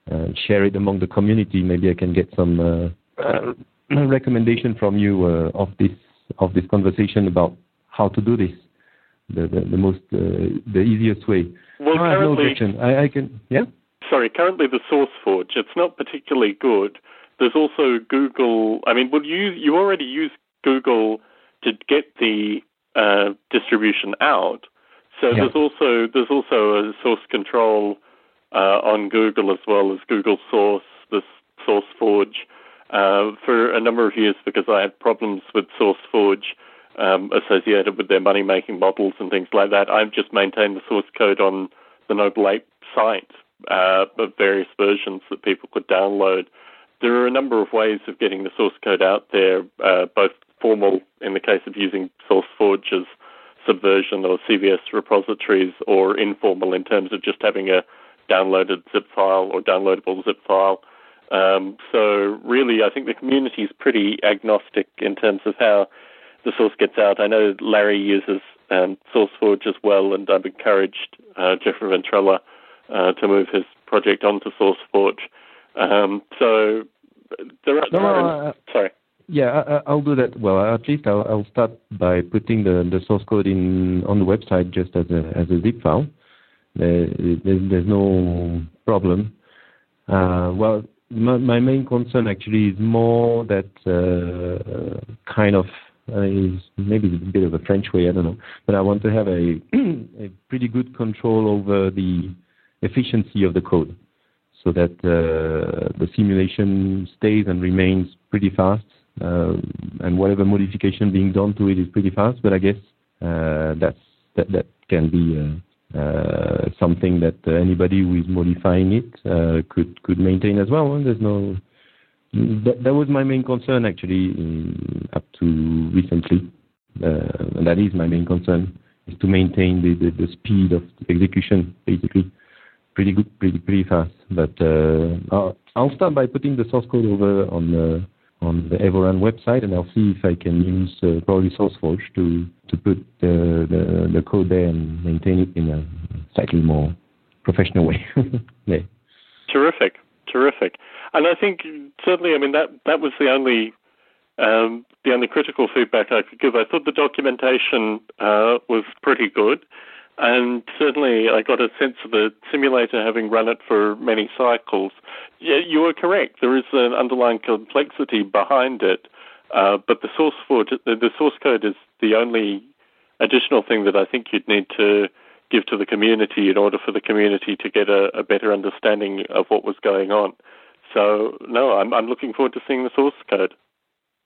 and share it among the community, maybe I can get some uh, recommendation from you uh, of this of this conversation about how to do this the the, the most uh, the easiest way. Well, no, currently, I, no I, I can yeah. Sorry, currently the SourceForge it's not particularly good, there's also Google. I mean, well, you you already use Google to get the uh, distribution out. So yeah. there's also there's also a source control uh, on Google as well as Google Source, this SourceForge. Uh, for a number of years, because I had problems with SourceForge um, associated with their money making models and things like that, I've just maintained the source code on the Noble Ape site uh, of various versions that people could download. There are a number of ways of getting the source code out there, uh, both formal in the case of using SourceForge's Subversion or CVS repositories, or informal in terms of just having a downloaded zip file or downloadable zip file. Um, so really, I think the community is pretty agnostic in terms of how the source gets out. I know Larry uses um, SourceForge as well, and I've encouraged uh, Jeffrey Ventrella uh, to move his project onto SourceForge. Um, so there are. No, are uh, sorry. Yeah, I, will do that. Well, at least I'll, I'll, start by putting the, the source code in on the website just as a as a zip file. there's, there's no problem. Uh, well, my, my, main concern actually is more that uh, kind of is maybe a bit of a French way, I don't know, but I want to have a, a pretty good control over the efficiency of the code so that uh, the simulation stays and remains pretty fast uh, and whatever modification being done to it is pretty fast. But I guess uh, that's that that can be uh, something that anybody who is modifying it could could maintain as well. And There's no that, was my main concern actually in, up to recently, uh, that is my main concern is to maintain the, speed of execution basically pretty good, pretty fast. But uh, I'll, start by putting the source code over on the on the Evorun website, and I'll see if I can use uh, probably SourceForge to to put the, code there and maintain it in a slightly more professional way. yeah. Terrific, terrific. And I think certainly, I mean that that was the only um, the only critical feedback I could give. I thought the documentation uh, was pretty good. And certainly, I got a sense of the simulator having run it for many cycles. Yeah, you were correct. There is an underlying complexity behind it, uh, but the source for the source code is the only additional thing that I think you'd need to give to the community in order for the community to get a, a better understanding of what was going on. So, no, I'm, I'm looking forward to seeing the source code.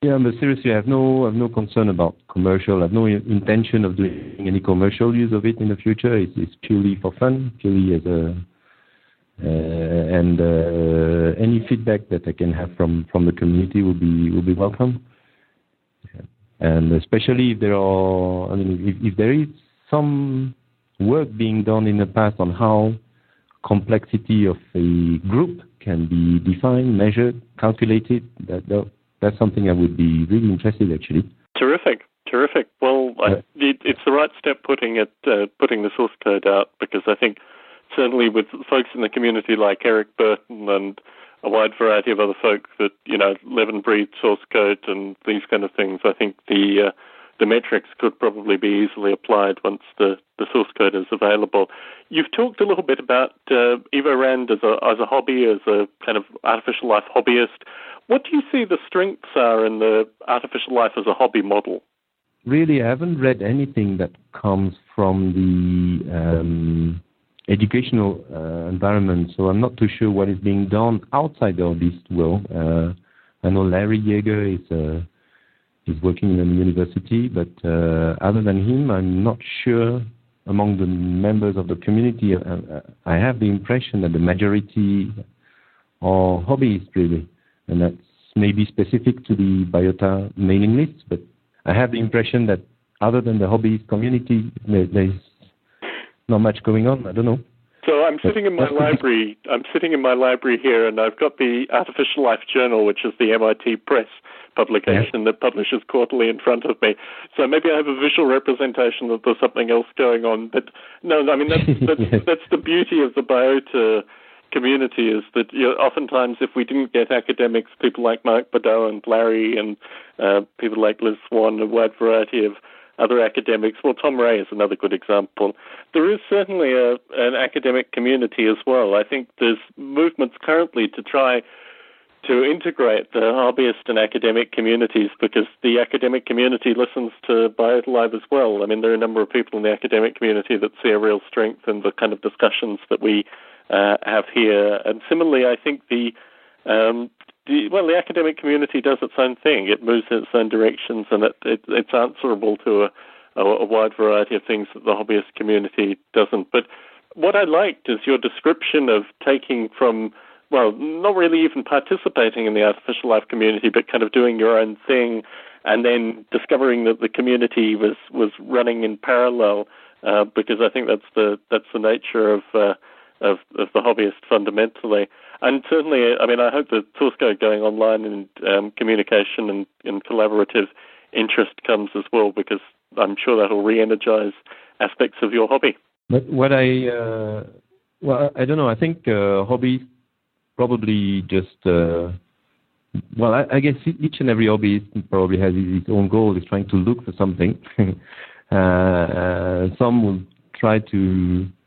Yeah, but seriously, I have no, I have no concern about commercial. I have no intention of doing any commercial use of it in the future. It's, it's purely for fun, purely as a, uh, and uh, any feedback that I can have from, from the community will be will be welcome. And especially if there are, I mean, if, if there is some work being done in the past on how complexity of a group can be defined, measured, calculated, that, that that's something I would be really interested actually. Terrific, terrific. Well, I, it, it's the right step putting it uh, putting the source code out because I think certainly with folks in the community like Eric Burton and a wide variety of other folk that you know live and breathe source code and these kind of things, I think the uh, the metrics could probably be easily applied once the, the source code is available. You've talked a little bit about uh, as a as a hobby, as a kind of artificial life hobbyist. What do you see the strengths are in the artificial life as a hobby model? Really, I haven't read anything that comes from the um, educational uh, environment, so I'm not too sure what is being done outside the hobbyist world. Uh, I know Larry Yeager is uh, is working in a university, but uh, other than him, I'm not sure among the members of the community. Uh, uh, I have the impression that the majority are hobbyists, really and that's maybe specific to the Biota mailing list, but I have the impression that other than the hobbyist community, there's not much going on. I don't know. So I'm sitting in my library. I'm sitting in my library here, and I've got the Artificial Life Journal, which is the MIT Press publication that publishes quarterly in front of me. So maybe I have a visual representation that there's something else going on. But no, I mean that's that's, that's the beauty of the Biota community is that you know, oftentimes if we didn't get academics, people like Mark Bedau and Larry and uh, people like Liz Swan, a wide variety of other academics. Well, Tom Ray is another good example. There is certainly a, an academic community as well. I think there's movements currently to try to integrate the hobbyist and academic communities because the academic community listens to BioLive as well. I mean, there are a number of people in the academic community that see a real strength in the kind of discussions that we uh, have here. And similarly, I think the, um, the, well, the academic community does its own thing. It moves in its own directions, and it, it, it's answerable to a, a, a wide variety of things that the hobbyist community doesn't. But what I liked is your description of taking from well, not really even participating in the artificial life community, but kind of doing your own thing, and then discovering that the community was was running in parallel. Uh, because I think that's the that's the nature of uh, of, of the hobbyist fundamentally. And certainly, I mean, I hope the source code going online and um, communication and, and collaborative interest comes as well, because I'm sure that'll re-energize aspects of your hobby. But what I uh, well, I don't know. I think uh, hobby probably just uh, well, I, I, guess each and every hobby probably has its own goal. Is trying to look for something. uh, some will try to uh,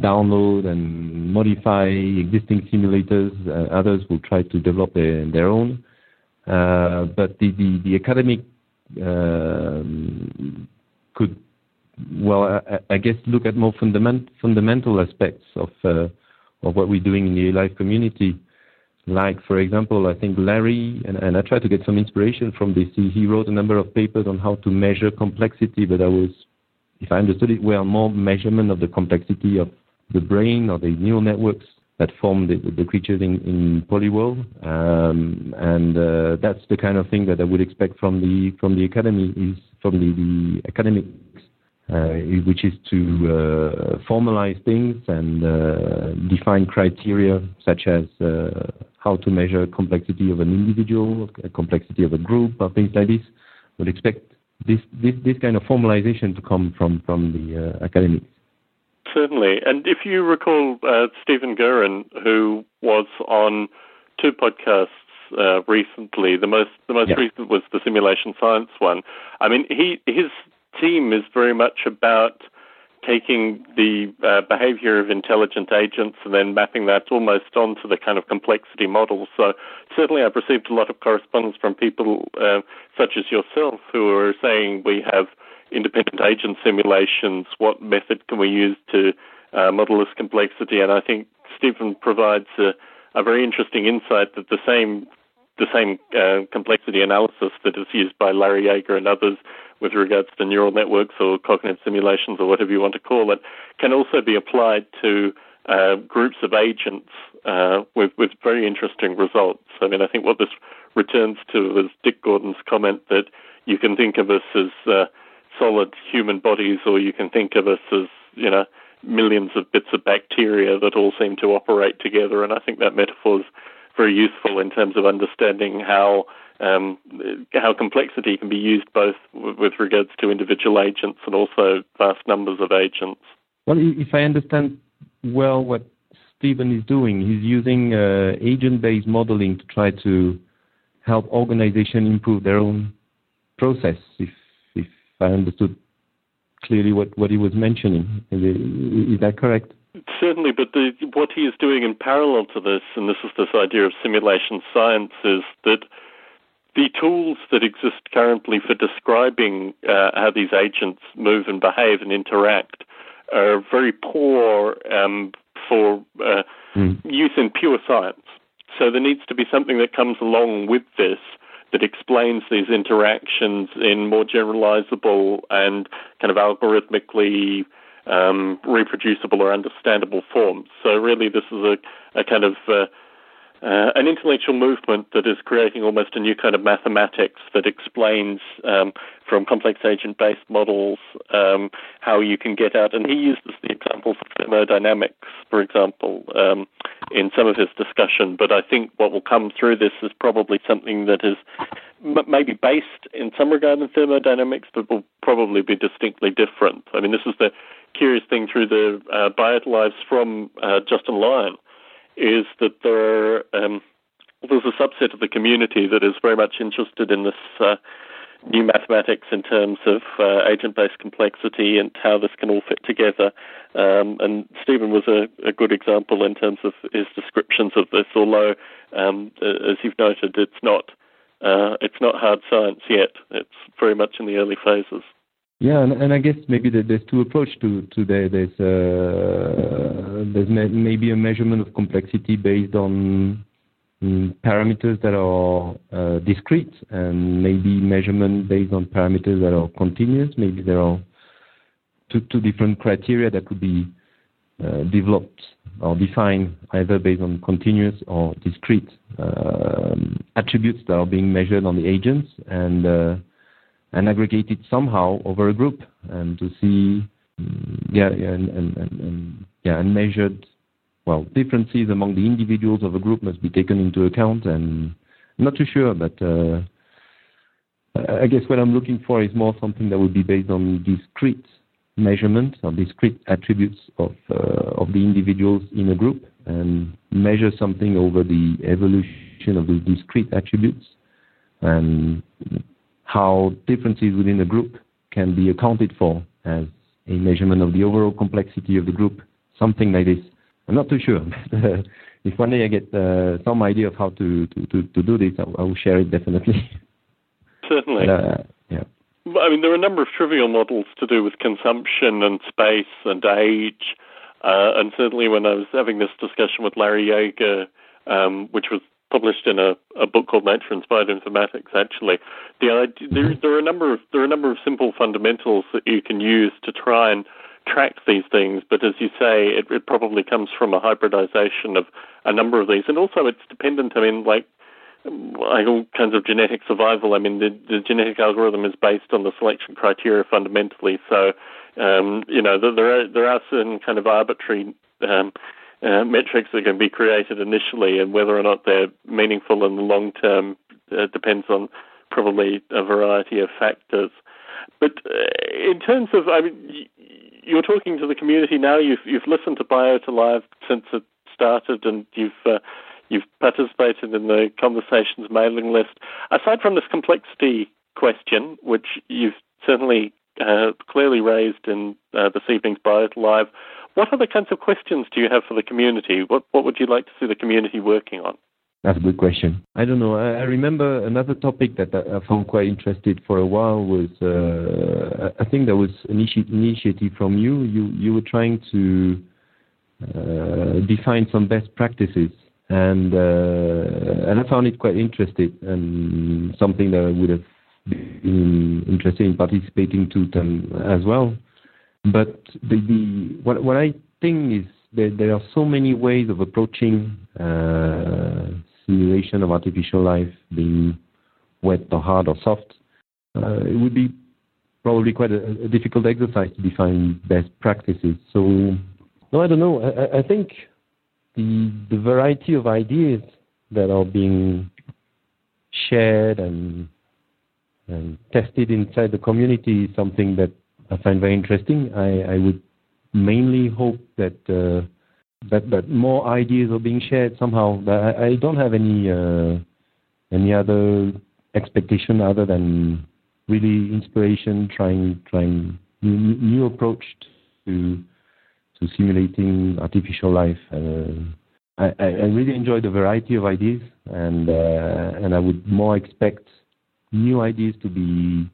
download and modify existing simulators. Uh, others will try to develop their, own. Uh, but the, academic um, could, well, I, guess, look at more fundament, fundamental aspects of uh, of what we're doing in the live community. Like, for example, I think Larry, and, I tried to get some inspiration from this. He wrote a number of papers on how to measure complexity, but I was, if I understood it well, more measurement of the complexity of the brain or the neural networks that form the, the creatures in, in Polyworld. Um, and uh, that's the kind of thing that I would expect from the from the academy is from the, the academics uh, which is to uh, formalize things and uh, define criteria such as how to measure complexity of an individual, complexity of a group, or things like this. Would expect this, this, this kind of formalization to come from, from the uh, academics. Certainly. And if you recall uh, Stephen Guerin, who was on two podcasts uh, recently, the most the most yeah. recent was the simulation science one. I mean, he his team is very much about taking the uh, behavior of intelligent agents and then mapping that almost onto the kind of complexity model. So certainly I've received a lot of correspondence from people uh, such as yourself who are saying we have independent agent simulations. What method can we use to uh, model this complexity? And I think Stephen provides a, a very interesting insight that the same the same uh, complexity analysis that is used by Larry Yeager and others with regards to neural networks or cognitive simulations or whatever you want to call it, can also be applied to uh, groups of agents uh, with, with very interesting results. I mean, I think what this returns to is Dick Gordon's comment that you can think of us as uh, solid human bodies or you can think of us as, you know, millions of bits of bacteria that all seem to operate together. And I think that metaphor is very useful in terms of understanding how um, how complexity can be used both w- with regards to individual agents and also vast numbers of agents. Well, if I understand well what Stephen is doing, he's using uh, agent-based modeling to try to help organizations improve their own process. If if I understood clearly what, what he was mentioning, is, it, is that correct? Certainly, but the, what he is doing in parallel to this, and this is this idea of simulation science, is that the tools that exist currently for describing uh, how these agents move and behave and interact are very poor um, for uh, mm. use in pure science. So there needs to be something that comes along with this that explains these interactions in more generalizable and kind of algorithmically um, reproducible or understandable forms. So really, this is a, a kind of uh, uh, an intellectual movement that is creating almost a new kind of mathematics that explains um, from complex agent based models um, how you can get out. And he uses the examples of thermodynamics, for example, um, in some of his discussion. But I think what will come through this is probably something that is m- maybe based in some regard in thermodynamics, but will probably be distinctly different. I mean, this is the curious thing through the uh, BioLives from uh, Justin Lyon is that there um, there's a subset of the community that is very much interested in this uh, new mathematics in terms of uh, agent-based complexity and how this can all fit together. Um, and Stephen was a, a, good example in terms of his descriptions of this. Although, um, as you've noted, it's not uh, it's not hard science yet. It's very much in the early phases. Yeah, and, and I guess maybe there's two approaches to to there. There's uh, there's maybe a measurement of complexity based on um, parameters that are uh, discrete, and maybe measurement based on parameters that are continuous. Maybe there are two two different criteria that could be uh, developed or defined either based on continuous or discrete um, attributes that are being measured on the agents and and aggregated somehow over a group and to see mm, yeah and, and, and, and yeah and measured well differences among the individuals of a group must be taken into account and I'm not too sure but uh, I guess what I'm looking for is more something that would be based on discrete measurement of discrete attributes of uh, of the individuals in a group and measure something over the evolution of those discrete attributes and how differences within a group can be accounted for as a measurement of the overall complexity of the group, something like this. I'm not too sure. if one day I get uh, some idea of how to, to, to, to do this, I, I, will share it definitely. Certainly. But, uh, yeah. I mean, there are a number of trivial models to do with consumption and space and age. Uh, and certainly when I was having this discussion with Larry Yeager, um, which was published in a, a book called Nature Inspired Informatics, actually, the there, there, are a number of there are a number of simple fundamentals that you can use to try and track these things. But as you say, it, it probably comes from a hybridization of a number of these, and also it's dependent. I mean, like like all kinds of genetic survival, I mean, the, the genetic algorithm is based on the selection criteria fundamentally. So, um, you know, there are there are certain kind of arbitrary um, uh, metrics that can be created initially, and whether or not they're meaningful in the long term uh, depends on probably a variety of factors. But uh, in terms of, I mean, you're talking to the community now. You've you've listened to Biota Live since it started, and you've uh, You've participated in the conversations mailing list. Aside from this complexity question, which you've certainly uh, clearly raised in uh, this evening's Biota Live, what other kinds of questions do you have for the community? What what would you like to see the community working on? That's a good question. I don't know. I, I remember another topic that I, I, found quite interesting for a while was uh, I think there was an initiative from you. You you were trying to uh, define some best practices and uh, and I found it quite interesting and something that I would have been interested in participating to them as well. But the, the what what I think is that there are so many ways of approaching uh, simulation of artificial life, being wet or hard or soft. Uh, it would be probably quite a, a, difficult exercise to define best practices. So, no, I don't know. I, I think the, the variety of ideas that are being shared and, and tested inside the community is something that I find very interesting. I, would mainly hope that uh, that more ideas are being shared somehow. I, don't have any uh, any other expectation other than really inspiration, trying trying new, approach to to simulating artificial life. Uh, I, really enjoy the variety of ideas, and and I would more expect new ideas to be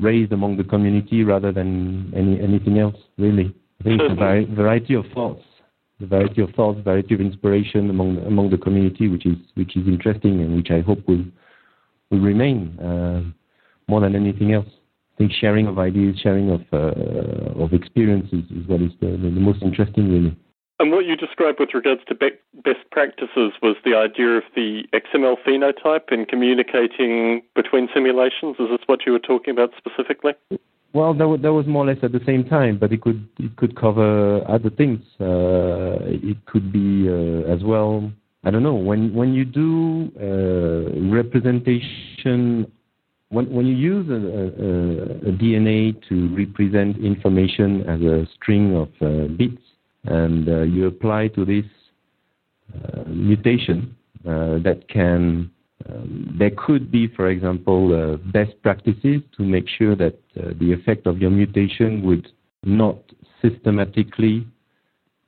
raised among the community rather than any anything else. Really, I think it's a variety of thoughts, the variety of thoughts, variety of inspiration among among the community, which is which is interesting and which I hope will will remain uh, more than anything else. I think sharing of ideas, sharing of uh, of experiences is what is the, the, most interesting, really. And what you described with regards to be- best practices was the idea of the XML phenotype in communicating between simulations. Is this what you were talking about specifically? Well, that, that was more or less at the same time, but it could it could cover other things. Uh, it could be uh, as well. I don't know when when you do uh, representation when, when you use a, a, a, DNA to represent information as a string of uh, bits, and uh, you apply to this uh, mutation uh, that can Um, there could be, for example, uh, best practices to make sure that uh, the effect of your mutation would not systematically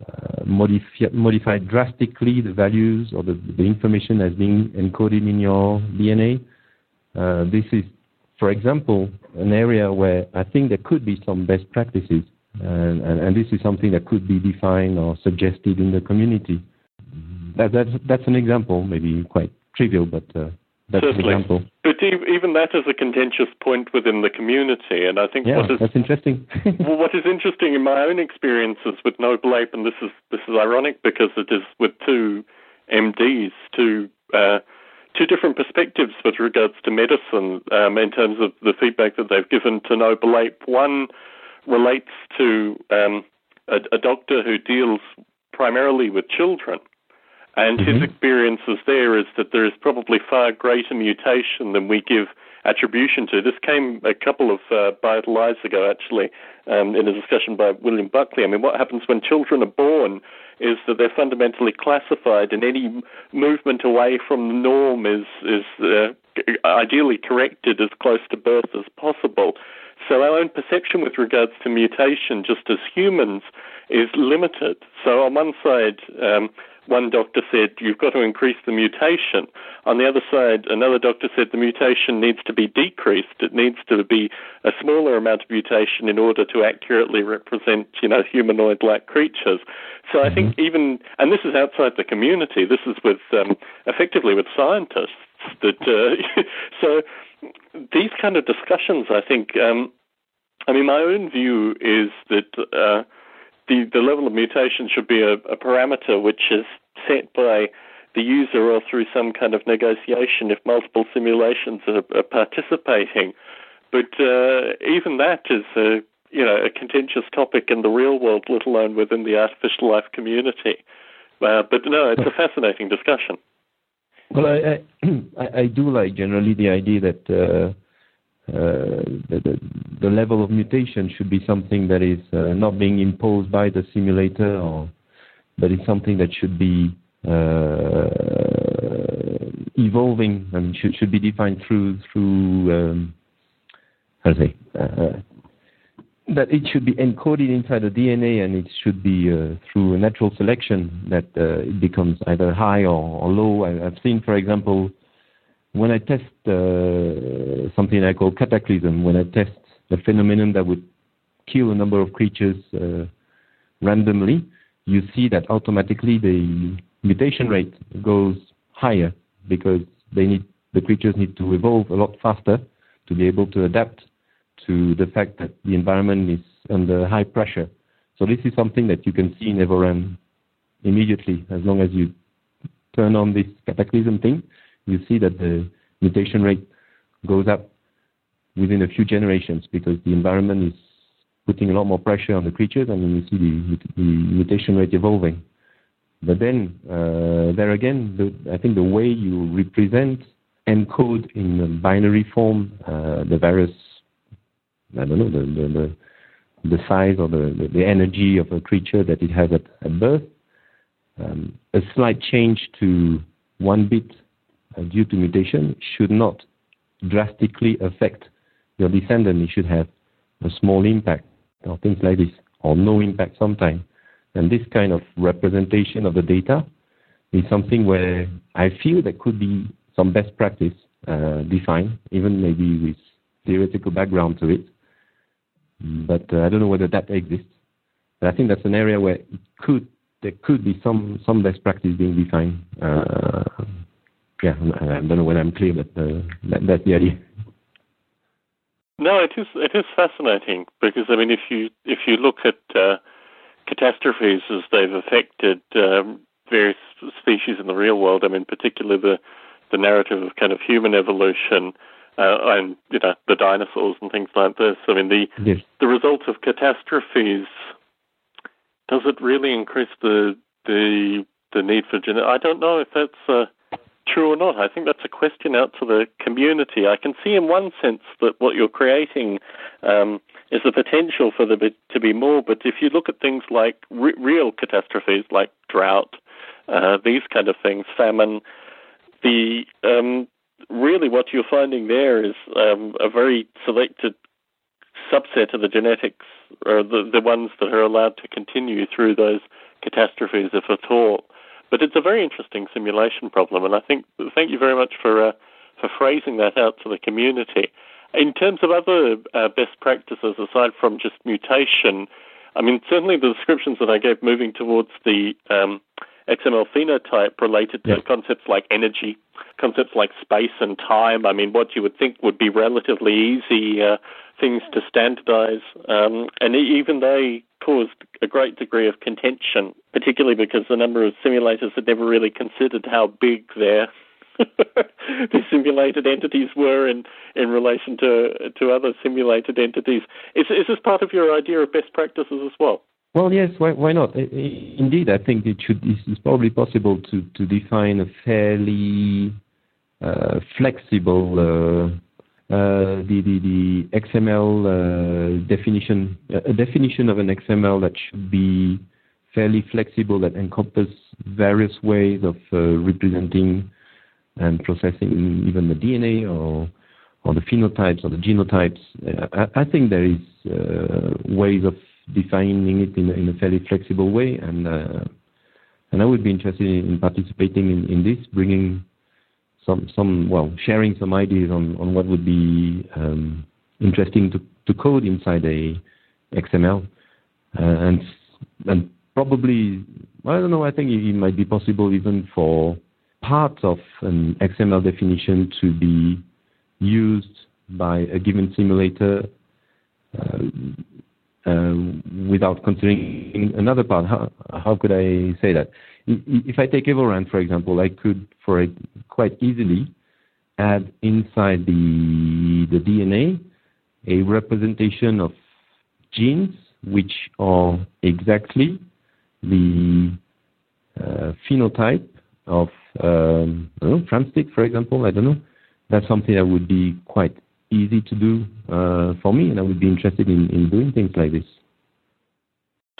uh, modify, modify, drastically the values or the, the, information as being encoded in your DNA. This is, for example, an area where I think there could be some best practices, and, and, and this is something that could be defined or suggested in the community. That, that's, that's an example, maybe quite trivial, but uh, that's Certainly. an example. But even that is a contentious point within the community, and I think yeah, what is that's interesting. well, what is interesting in my own experiences with Noble Ape, and this is this is ironic because it is with two MDs, two uh, two different perspectives with regards to medicine um, in terms of the feedback that they've given to Noble Ape. One relates to um, a, a doctor who deals primarily with children and mm-hmm. his experiences there is that there is probably far greater mutation than we give attribution to. This came a couple of uh, lives ago, actually, um, in a discussion by William Buckley. I mean, what happens when children are born is that they're fundamentally classified, and any movement away from the norm is is uh, ideally corrected as close to birth as possible. So our own perception with regards to mutation, just as humans, is limited. So on one side. Um, one doctor said you've got to increase the mutation. On the other side, another doctor said the mutation needs to be decreased. It needs to be a smaller amount of mutation in order to accurately represent, you know, humanoid-like creatures. So I think mm-hmm. even, and this is outside the community. This is with um, effectively with scientists. That uh, so these kind of discussions, I think. Um, I mean, my own view is that. Uh, the, the level of mutation should be a, a parameter which is set by the user or through some kind of negotiation if multiple simulations are, are participating. But uh, even that is a you know a contentious topic in the real world, let alone within the artificial life community. Uh, but no, it's a fascinating discussion. Well, I, I, I do like generally the idea that uh, uh, the, the, level of mutation should be something that is uh, not being imposed by the simulator, or but it's something that should be uh, evolving and should should be defined through through um, how to say that it should be encoded inside the DNA and it should be uh, through natural selection that uh, it becomes either high or, or low. I, have seen, for example, when I test uh, something I call cataclysm, when I test a phenomenon that would kill a number of creatures uh, randomly, you see that automatically the mutation rate goes higher because they need the creatures need to evolve a lot faster to be able to adapt to the fact that the environment is under high pressure. So this is something that you can see in Evoram immediately as long as you turn on this cataclysm thing you see that the mutation rate goes up within a few generations because the environment is putting a lot more pressure on the creatures, and you see the, mutation rate evolving. But then, uh, there again, I think the way you represent, encode in binary form uh, the various, I don't know, the, the, the, the size or the, the, the, energy of a creature that it has at, at birth, um, a slight change to one bit due to mutation should not drastically affect your descendant. It should have a small impact or things like this, or no impact sometimes. And this kind of representation of the data is something where I feel there could be some best practice uh, defined, even maybe with theoretical background to it. But uh, I don't know whether that exists. But I think that's an area where could there could be some some best practice being defined. Uh, yeah, I don't know whether I'm clear, but uh, that, that's the idea. No, it is it is fascinating because I mean, if you if you look at uh, catastrophes as they've affected um, various species in the real world, I mean, particularly the the narrative of kind of human evolution uh, and you know the dinosaurs and things like this. I mean, the yes. the result of catastrophes does it really increase the the the need for genetic? I don't know if that's uh, true or not. I think that's a question out to the community. I can see in one sense that what you're creating um, is the potential for there to be more, but if you look at things like re- real catastrophes like drought, uh, these kind of things, famine, the um, really what you're finding there is um, a very selected subset of the genetics, or the, the ones that are allowed to continue through those catastrophes, if at all. But it's a very interesting simulation problem, and I think thank you very much for uh, for phrasing that out to the community. In terms of other uh, best practices, aside from just mutation, I mean certainly the descriptions that I gave moving towards the um, XML phenotype related to concepts like energy, concepts like space and time. I mean, what you would think would be relatively easy uh, things to standardize, um, and even they caused a great degree of contention, particularly because the number of simulators had never really considered how big their the simulated entities were in, in relation to to other simulated entities. Is, is this part of your idea of best practices as well? Well, yes, why, why not? Indeed, I think it should. It's probably possible to, to define a fairly uh, flexible uh, uh, the, the, the XML uh, definition, a definition of an XML that should be fairly flexible that encompass various ways of uh, representing and processing even the DNA or or the phenotypes or the genotypes. I, I think there is uh, ways of defining it in, in, a fairly flexible way, and uh, and I would be interested in, participating in, in this, bringing some some well sharing some ideas on, on what would be um, interesting to, to code inside a XML, uh, and and probably I don't know. I think it, it might be possible even for parts of an XML definition to be used by a given simulator uh, without considering another part. How, how could I say that? If I take Evorand, for example, I could, for it, quite easily add inside the, the DNA a representation of genes which are exactly the uh, phenotype of um, I don't know, for example. I don't know. That's something that would be quite easy to do uh, for me, and I would be interested in, in doing things like this.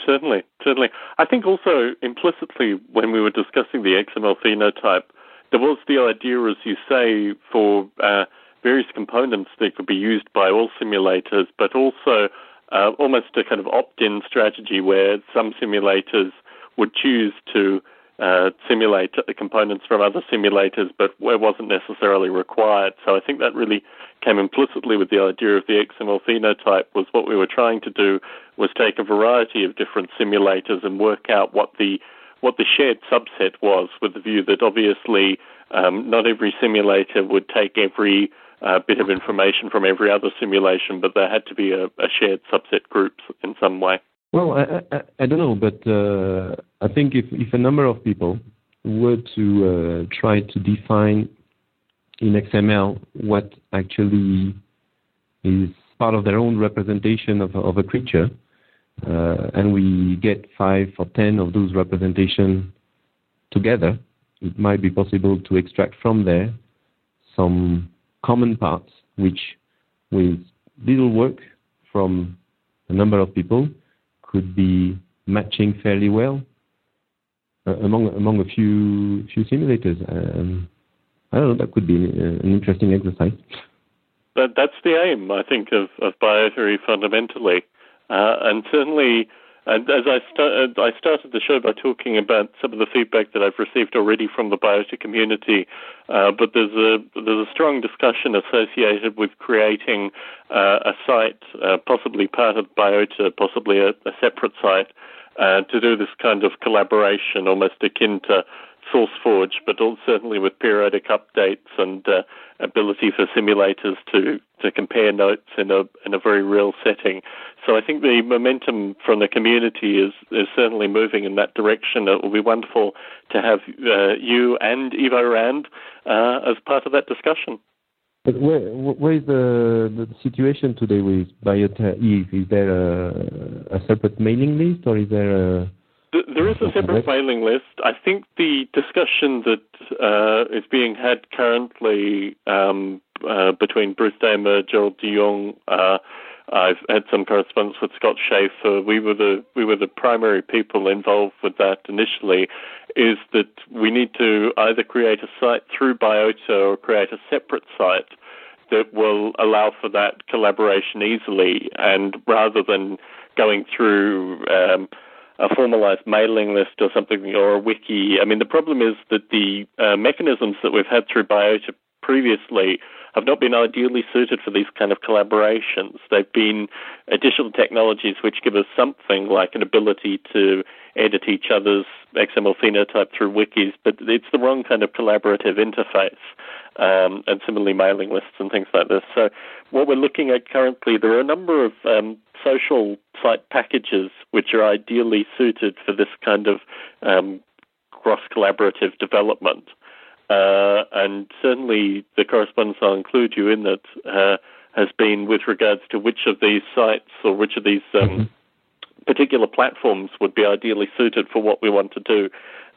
Certainly, certainly. I think also implicitly when we were discussing the XML phenotype, there was the idea, as you say, for uh, various components that could be used by all simulators, but also uh, almost a kind of opt-in strategy where some simulators would choose to uh, simulate components from other simulators, but where it wasn't necessarily required. So I think that really came implicitly with the idea of the XML phenotype was what we were trying to do was take a variety of different simulators and work out what the what the shared subset was, with the view that obviously um, not every simulator would take every uh, bit of information from every other simulation, but there had to be a, a shared subset group in some way. Well, I, I, I don't know, but uh, I think if, if a number of people were to uh, try to define in XML what actually is part of their own representation of, of a creature, uh, and we get five or ten of those representations together, it might be possible to extract from there some common parts, which with little work from a number of people could be matching fairly well uh, among among a few few simulators. Um, I don't know. That could be uh, an interesting exercise. But that's the aim, I think, of, of biotheory fundamentally, uh, and certainly and as I, st- I started the show by talking about some of the feedback that I've received already from the biota community, uh, but there's a there's a strong discussion associated with creating uh, a site, uh, possibly part of biota, possibly a, a separate site, uh, to do this kind of collaboration, almost akin to SourceForge, but also certainly with periodic updates and uh, ability for simulators to, to compare notes in a in a very real setting. So I think the momentum from the community is is certainly moving in that direction. It will be wonderful to have uh, you and Evorand uh, as part of that discussion. But where, where is the, the situation today with Biota Eve? Is there a, a separate mailing list or is there a there is a separate mailing list. I think the discussion that uh, is being had currently um, uh, between Bruce Damer, Gerald de Jong, uh, I've had some correspondence with Scott Schaefer. We were the we were the primary people involved with that initially. Is that we need to either create a site through Biota or create a separate site that will allow for that collaboration easily, and rather than going through um, a formalized mailing list or something or a wiki. I mean, the problem is that the uh, mechanisms that we've had through Biota previously have not been ideally suited for these kind of collaborations. They've been additional technologies which give us something like an ability to edit each other's XML phenotype through wikis, but it's the wrong kind of collaborative interface. Um, and similarly, mailing lists and things like this. So, what we're looking at currently, there are a number of um, social site packages which are ideally suited for this kind of um, cross collaborative development. Uh, and certainly the correspondence I'll include you in that uh, has been with regards to which of these sites or which of these um, mm-hmm. Particular platforms would be ideally suited for what we want to do.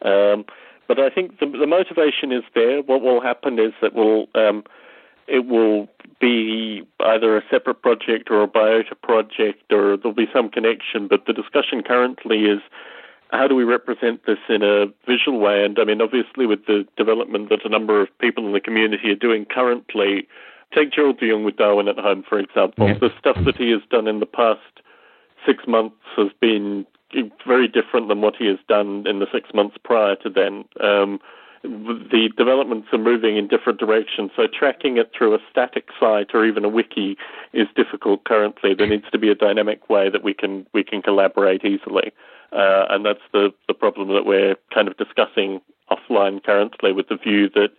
Um, but I think the, the, motivation is there. What will happen is that we'll um, it will be either a separate project or a biota project, or there'll be some connection. But the discussion currently is how do we represent this in a visual way? And I mean, obviously, with the development that a number of people in the community are doing currently, take Gerald de Jong with Darwin at Home, for example. Yeah. The stuff that he has done in the past six months has been very different than what he has done in the six months prior to then. Um, the developments are moving in different directions, so tracking it through a static site or even a wiki is difficult currently. There needs to be a dynamic way that we can we can collaborate easily. Uh, and that's the, the problem that we're kind of discussing offline currently with the view that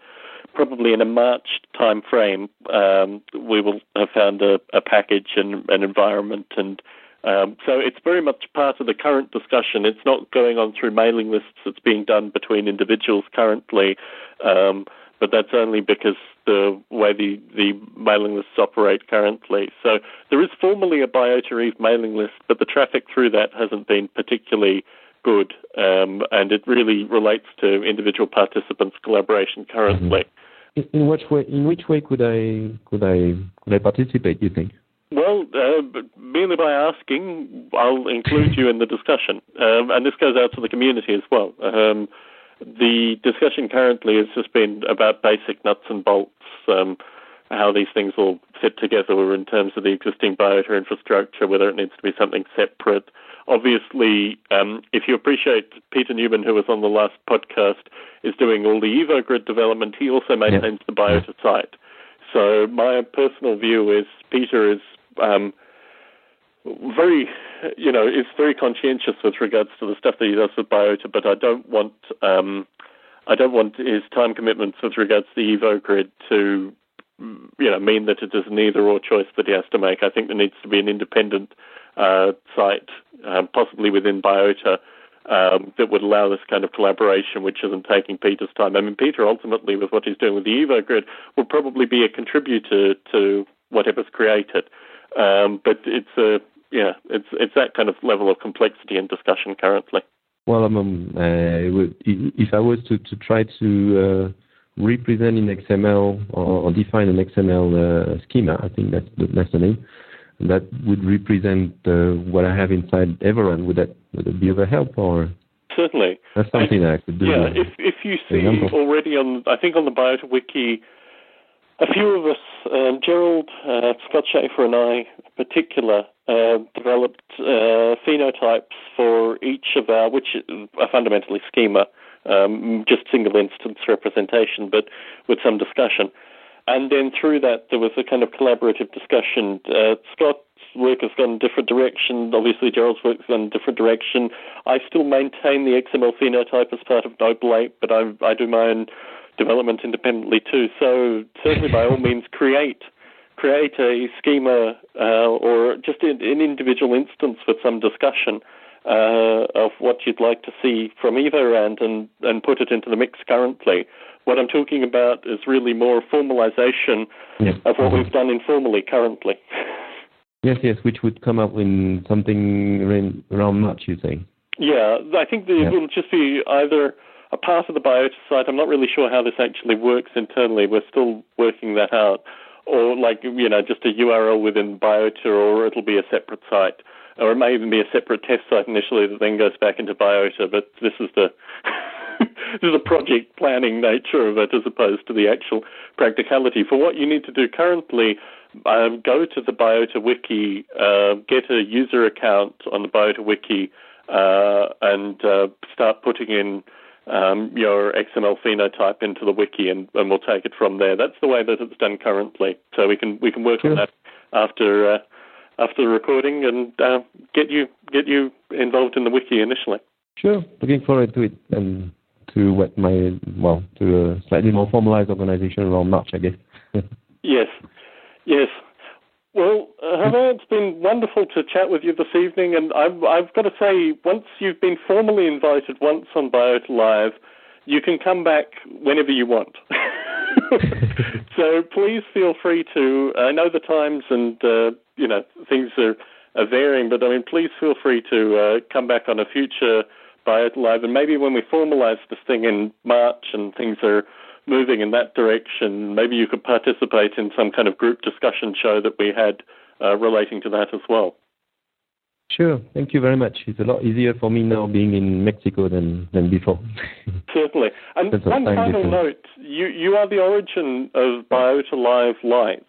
probably in a March time frame, um, we will have found a, a package and an environment. And um, so it's very much part of the current discussion. It's not going on through mailing lists. It's being done between individuals currently. Um, but that's only because the way the, the mailing lists operate currently. So there is formally a Biota Eve mailing list, but the traffic through that hasn't been particularly good, um, and it really relates to individual participants' collaboration currently. Mm-hmm. In, in which way? In which way could I could I could I participate? You think? Well, uh, merely by asking, I'll include you in the discussion, um, and this goes out to the community as well. Um, the discussion currently has just been about basic nuts and bolts, um, how these things all fit together in terms of the existing biota infrastructure, whether it needs to be something separate. Obviously, um, if you appreciate Peter Newman, who was on the last podcast, is doing all the EvoGrid development, he also maintains yeah. the biota site. So my personal view is Peter is um, very, you know, is very conscientious with regards to the stuff that he does with biota, but I don't want, um, I don't want his time commitments with regards to the EvoGrid to, you know, mean that it is an either or choice that he has to make. I think there needs to be an independent uh, site, um, possibly within biota. Um, that would allow this kind of collaboration, which isn't taking Peter's time. I mean, Peter ultimately, with what he's doing with the EvoGrid, will probably be a contributor to whatever's created. Um, but it's a yeah, it's it's that kind of level of complexity and discussion currently. Well, um, uh, if I was to, to try to uh, represent in XML or, or, define an XML uh, schema, I think that's the, that's the name. That would represent uh, what I have inside Everrun. Would that would it be of a help or? Certainly. That's something I, that I could do. Yeah, if if you see example. already on, I think on the Biota Wiki, a few of us, um, Gerald, uh, Scott Schaefer, and I, in particular, uh, developed uh, phenotypes for each of our, which are fundamentally schema, um, just single instance representation, but with some discussion. And then through that, there was a kind of collaborative discussion. Uh, Scott's work has gone a different direction. Obviously, Gerald's work has gone a different direction. I still maintain the XML phenotype as part of Noble Ape, but I, I do my own development independently too. So certainly, by all means, create create a schema uh, or just an individual instance with some discussion uh, of what you'd like to see from EvoRand and, and put it into the mix currently. What I'm talking about is really more formalization yes. of what we've done informally currently. Yes, yes, which would come up in something around March, you think? Yeah, I think it yeah. will just be either a part of the biota site. I'm not really sure how this actually works internally. We're still working that out. or like you know just a URL within Biota, or it'll be a separate site, or it may even be a separate test site initially that then goes back into Biota. But this is the this is the project planning nature of it as opposed to the actual practicality. For what you need to do currently, um, go to the Biota Wiki, uh, get a user account on the Biota Wiki, uh, and uh, start putting in um, your XML phenotype into the wiki, and, and, we'll take it from there. That's the way that it's done currently. So we can we can work sure. on that after uh, after the recording and uh, get you get you involved in the wiki initially. Sure, looking forward to it and to what my well to a slightly more formalized organization around March, I guess. yes, yes. Well, uh, it's been wonderful to chat with you this evening, and I've, I've got to say, once you've been formally invited once on Biota Live, you can come back whenever you want. so please feel free to. I know the times and uh, you know things are, are varying, but I mean, please feel free to uh, come back on a future Biota Live, and maybe when we formalise this thing in March and things are moving in that direction, maybe you could participate in some kind of group discussion show that we had uh, relating to that as well. Sure. Thank you very much. It's a lot easier for me now being in Mexico than, than before. Certainly. And one final note you, you are the origin of Biota Live Lite,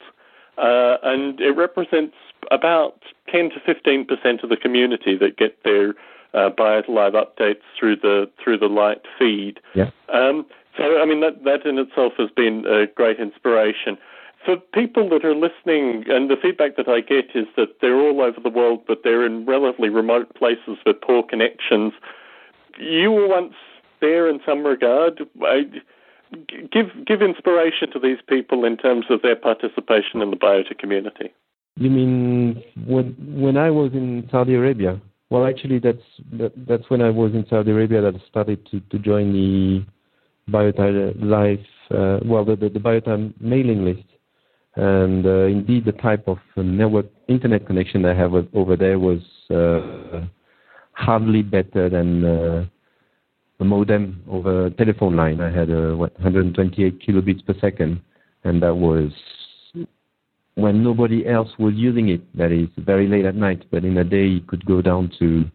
uh, and it represents about 10 to 15% of the community that get their uh, Biota Live updates through the through the Lite feed. Yeah. Um, I mean, that, that in itself has been a great inspiration. For people that are listening, and the feedback that I get is that they're all over the world, but they're in relatively remote places with poor connections. You were once there in some regard. I, give give inspiration to these people in terms of their participation in the biota community. You mean when when I was in Saudi Arabia? Well, actually, that's that, that's when I was in Saudi Arabia that I started to, to join the Biota Live, uh, well, the, the, Biota mailing list. And uh, indeed, the type of network internet connection I have over there was uh, hardly better than a modem over a telephone line. I had what 128 kilobits per second, and that was when nobody else was using it. That is very late at night, but in a day it could go down to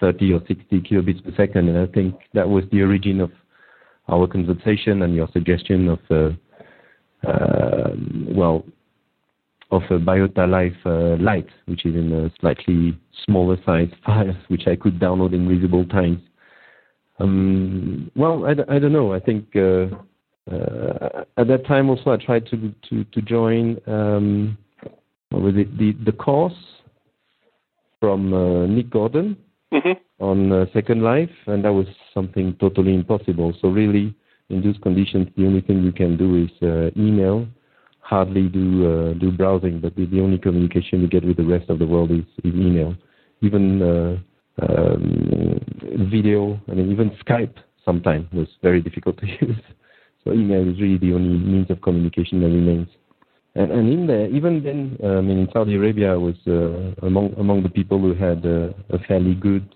30 or 60 kilobits per second, and I think that was the origin of our conversation and your suggestion of, uh, uh, well, of a Biota Life uh, which is in a slightly smaller size file, which I could download in reasonable times. Um, well, I, I don't know. I think uh, uh, at that time also I tried to to, to join um, what was it the the course from uh, Nick Gordon, mm-hmm on uh, Second Life, and that was something totally impossible. So really, in those conditions, the only thing you can do is uh, email, hardly do uh, do browsing, but the, only communication you get with the rest of the world is, is email. Even um, video, I mean, even Skype sometimes was very difficult to use. So email is really the only means of communication that remains. And, and in there, even then, I mean, in Saudi Arabia, I was uh, among among the people who had uh, a fairly good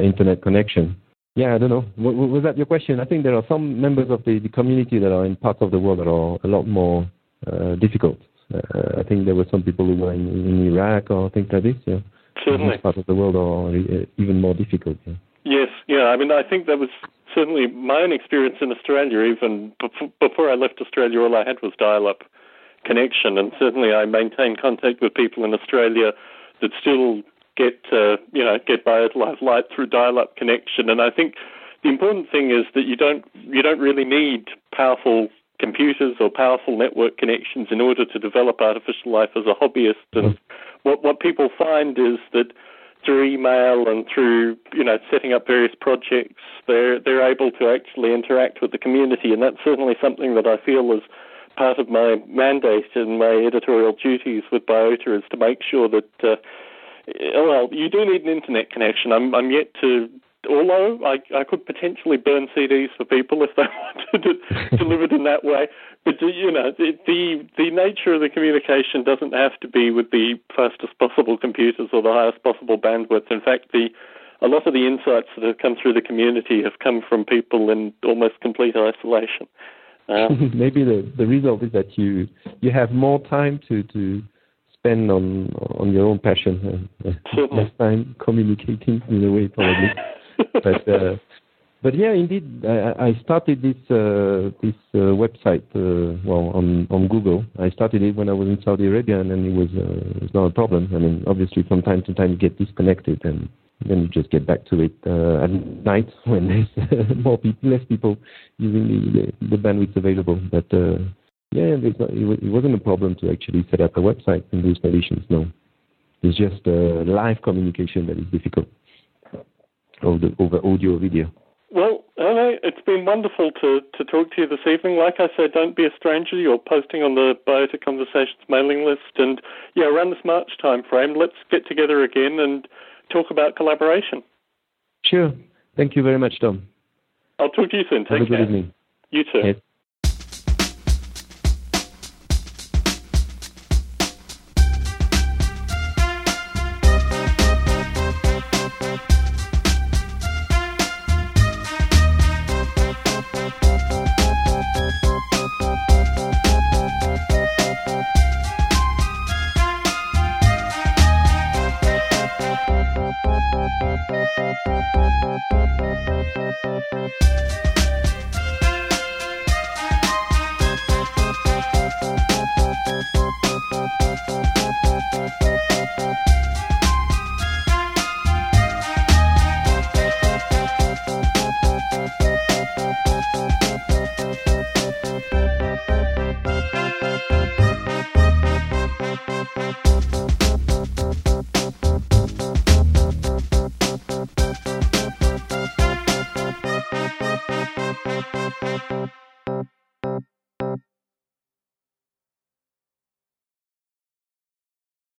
internet connection. Yeah, I don't know. W- was that your question? I think there are some members of the, the community that are in parts of the world that are a lot more uh, difficult. Uh, I think there were some people who were in, in Iraq or things like this. Yeah. Certainly. Parts of the world are uh, even more difficult. Yeah. Yes, yeah. I mean, I think that was certainly my own experience in Australia. Even before I left Australia, all I had was dial-up connection, and certainly I maintained contact with people in Australia that still get uh, you know get Biota Live Lite through dial-up connection. And I think the important thing is that you don't you don't really need powerful computers or powerful network connections in order to develop artificial life as a hobbyist. And what what people find is that through email and through you know setting up various projects, they're they're able to actually interact with the community, and that's certainly something that I feel is part of my mandate and my editorial duties with Biota is to make sure that uh, well, you do need an internet connection. I'm, I'm yet to, although I, I could potentially burn CDs for people if they wanted it delivered in that way. But you know, the, the the nature of the communication doesn't have to be with the fastest possible computers or the highest possible bandwidth. In fact, the a lot of the insights that have come through the community have come from people in almost complete isolation. Um, Maybe the, the result is that you you have more time to, to spend on on your own passion, uh, less time communicating in a way probably. but uh, but yeah, indeed, I, I started this uh, this uh, website uh, well on on Google. I started it when I was in Saudi Arabia, and then it was uh, it was not a problem. I mean, obviously, from time to time you get disconnected, and then you just get back to it uh, at night when there's more people, less people using the the, the bandwidth available. But uh, yeah, not, it, it wasn't a problem to actually set up a website and do installations. No, it's just uh, live communication that is difficult over, the, over audio video. Well, Hello, it's been wonderful to, to talk to you this evening. Like I said, don't be a stranger. You're posting on the Biota Conversations mailing list. And yeah, around this March time frame, let's get together again and talk about collaboration. Sure. Thank you very much, Tom. I'll talk to you soon. Take Have a care. good evening. You too. Yes.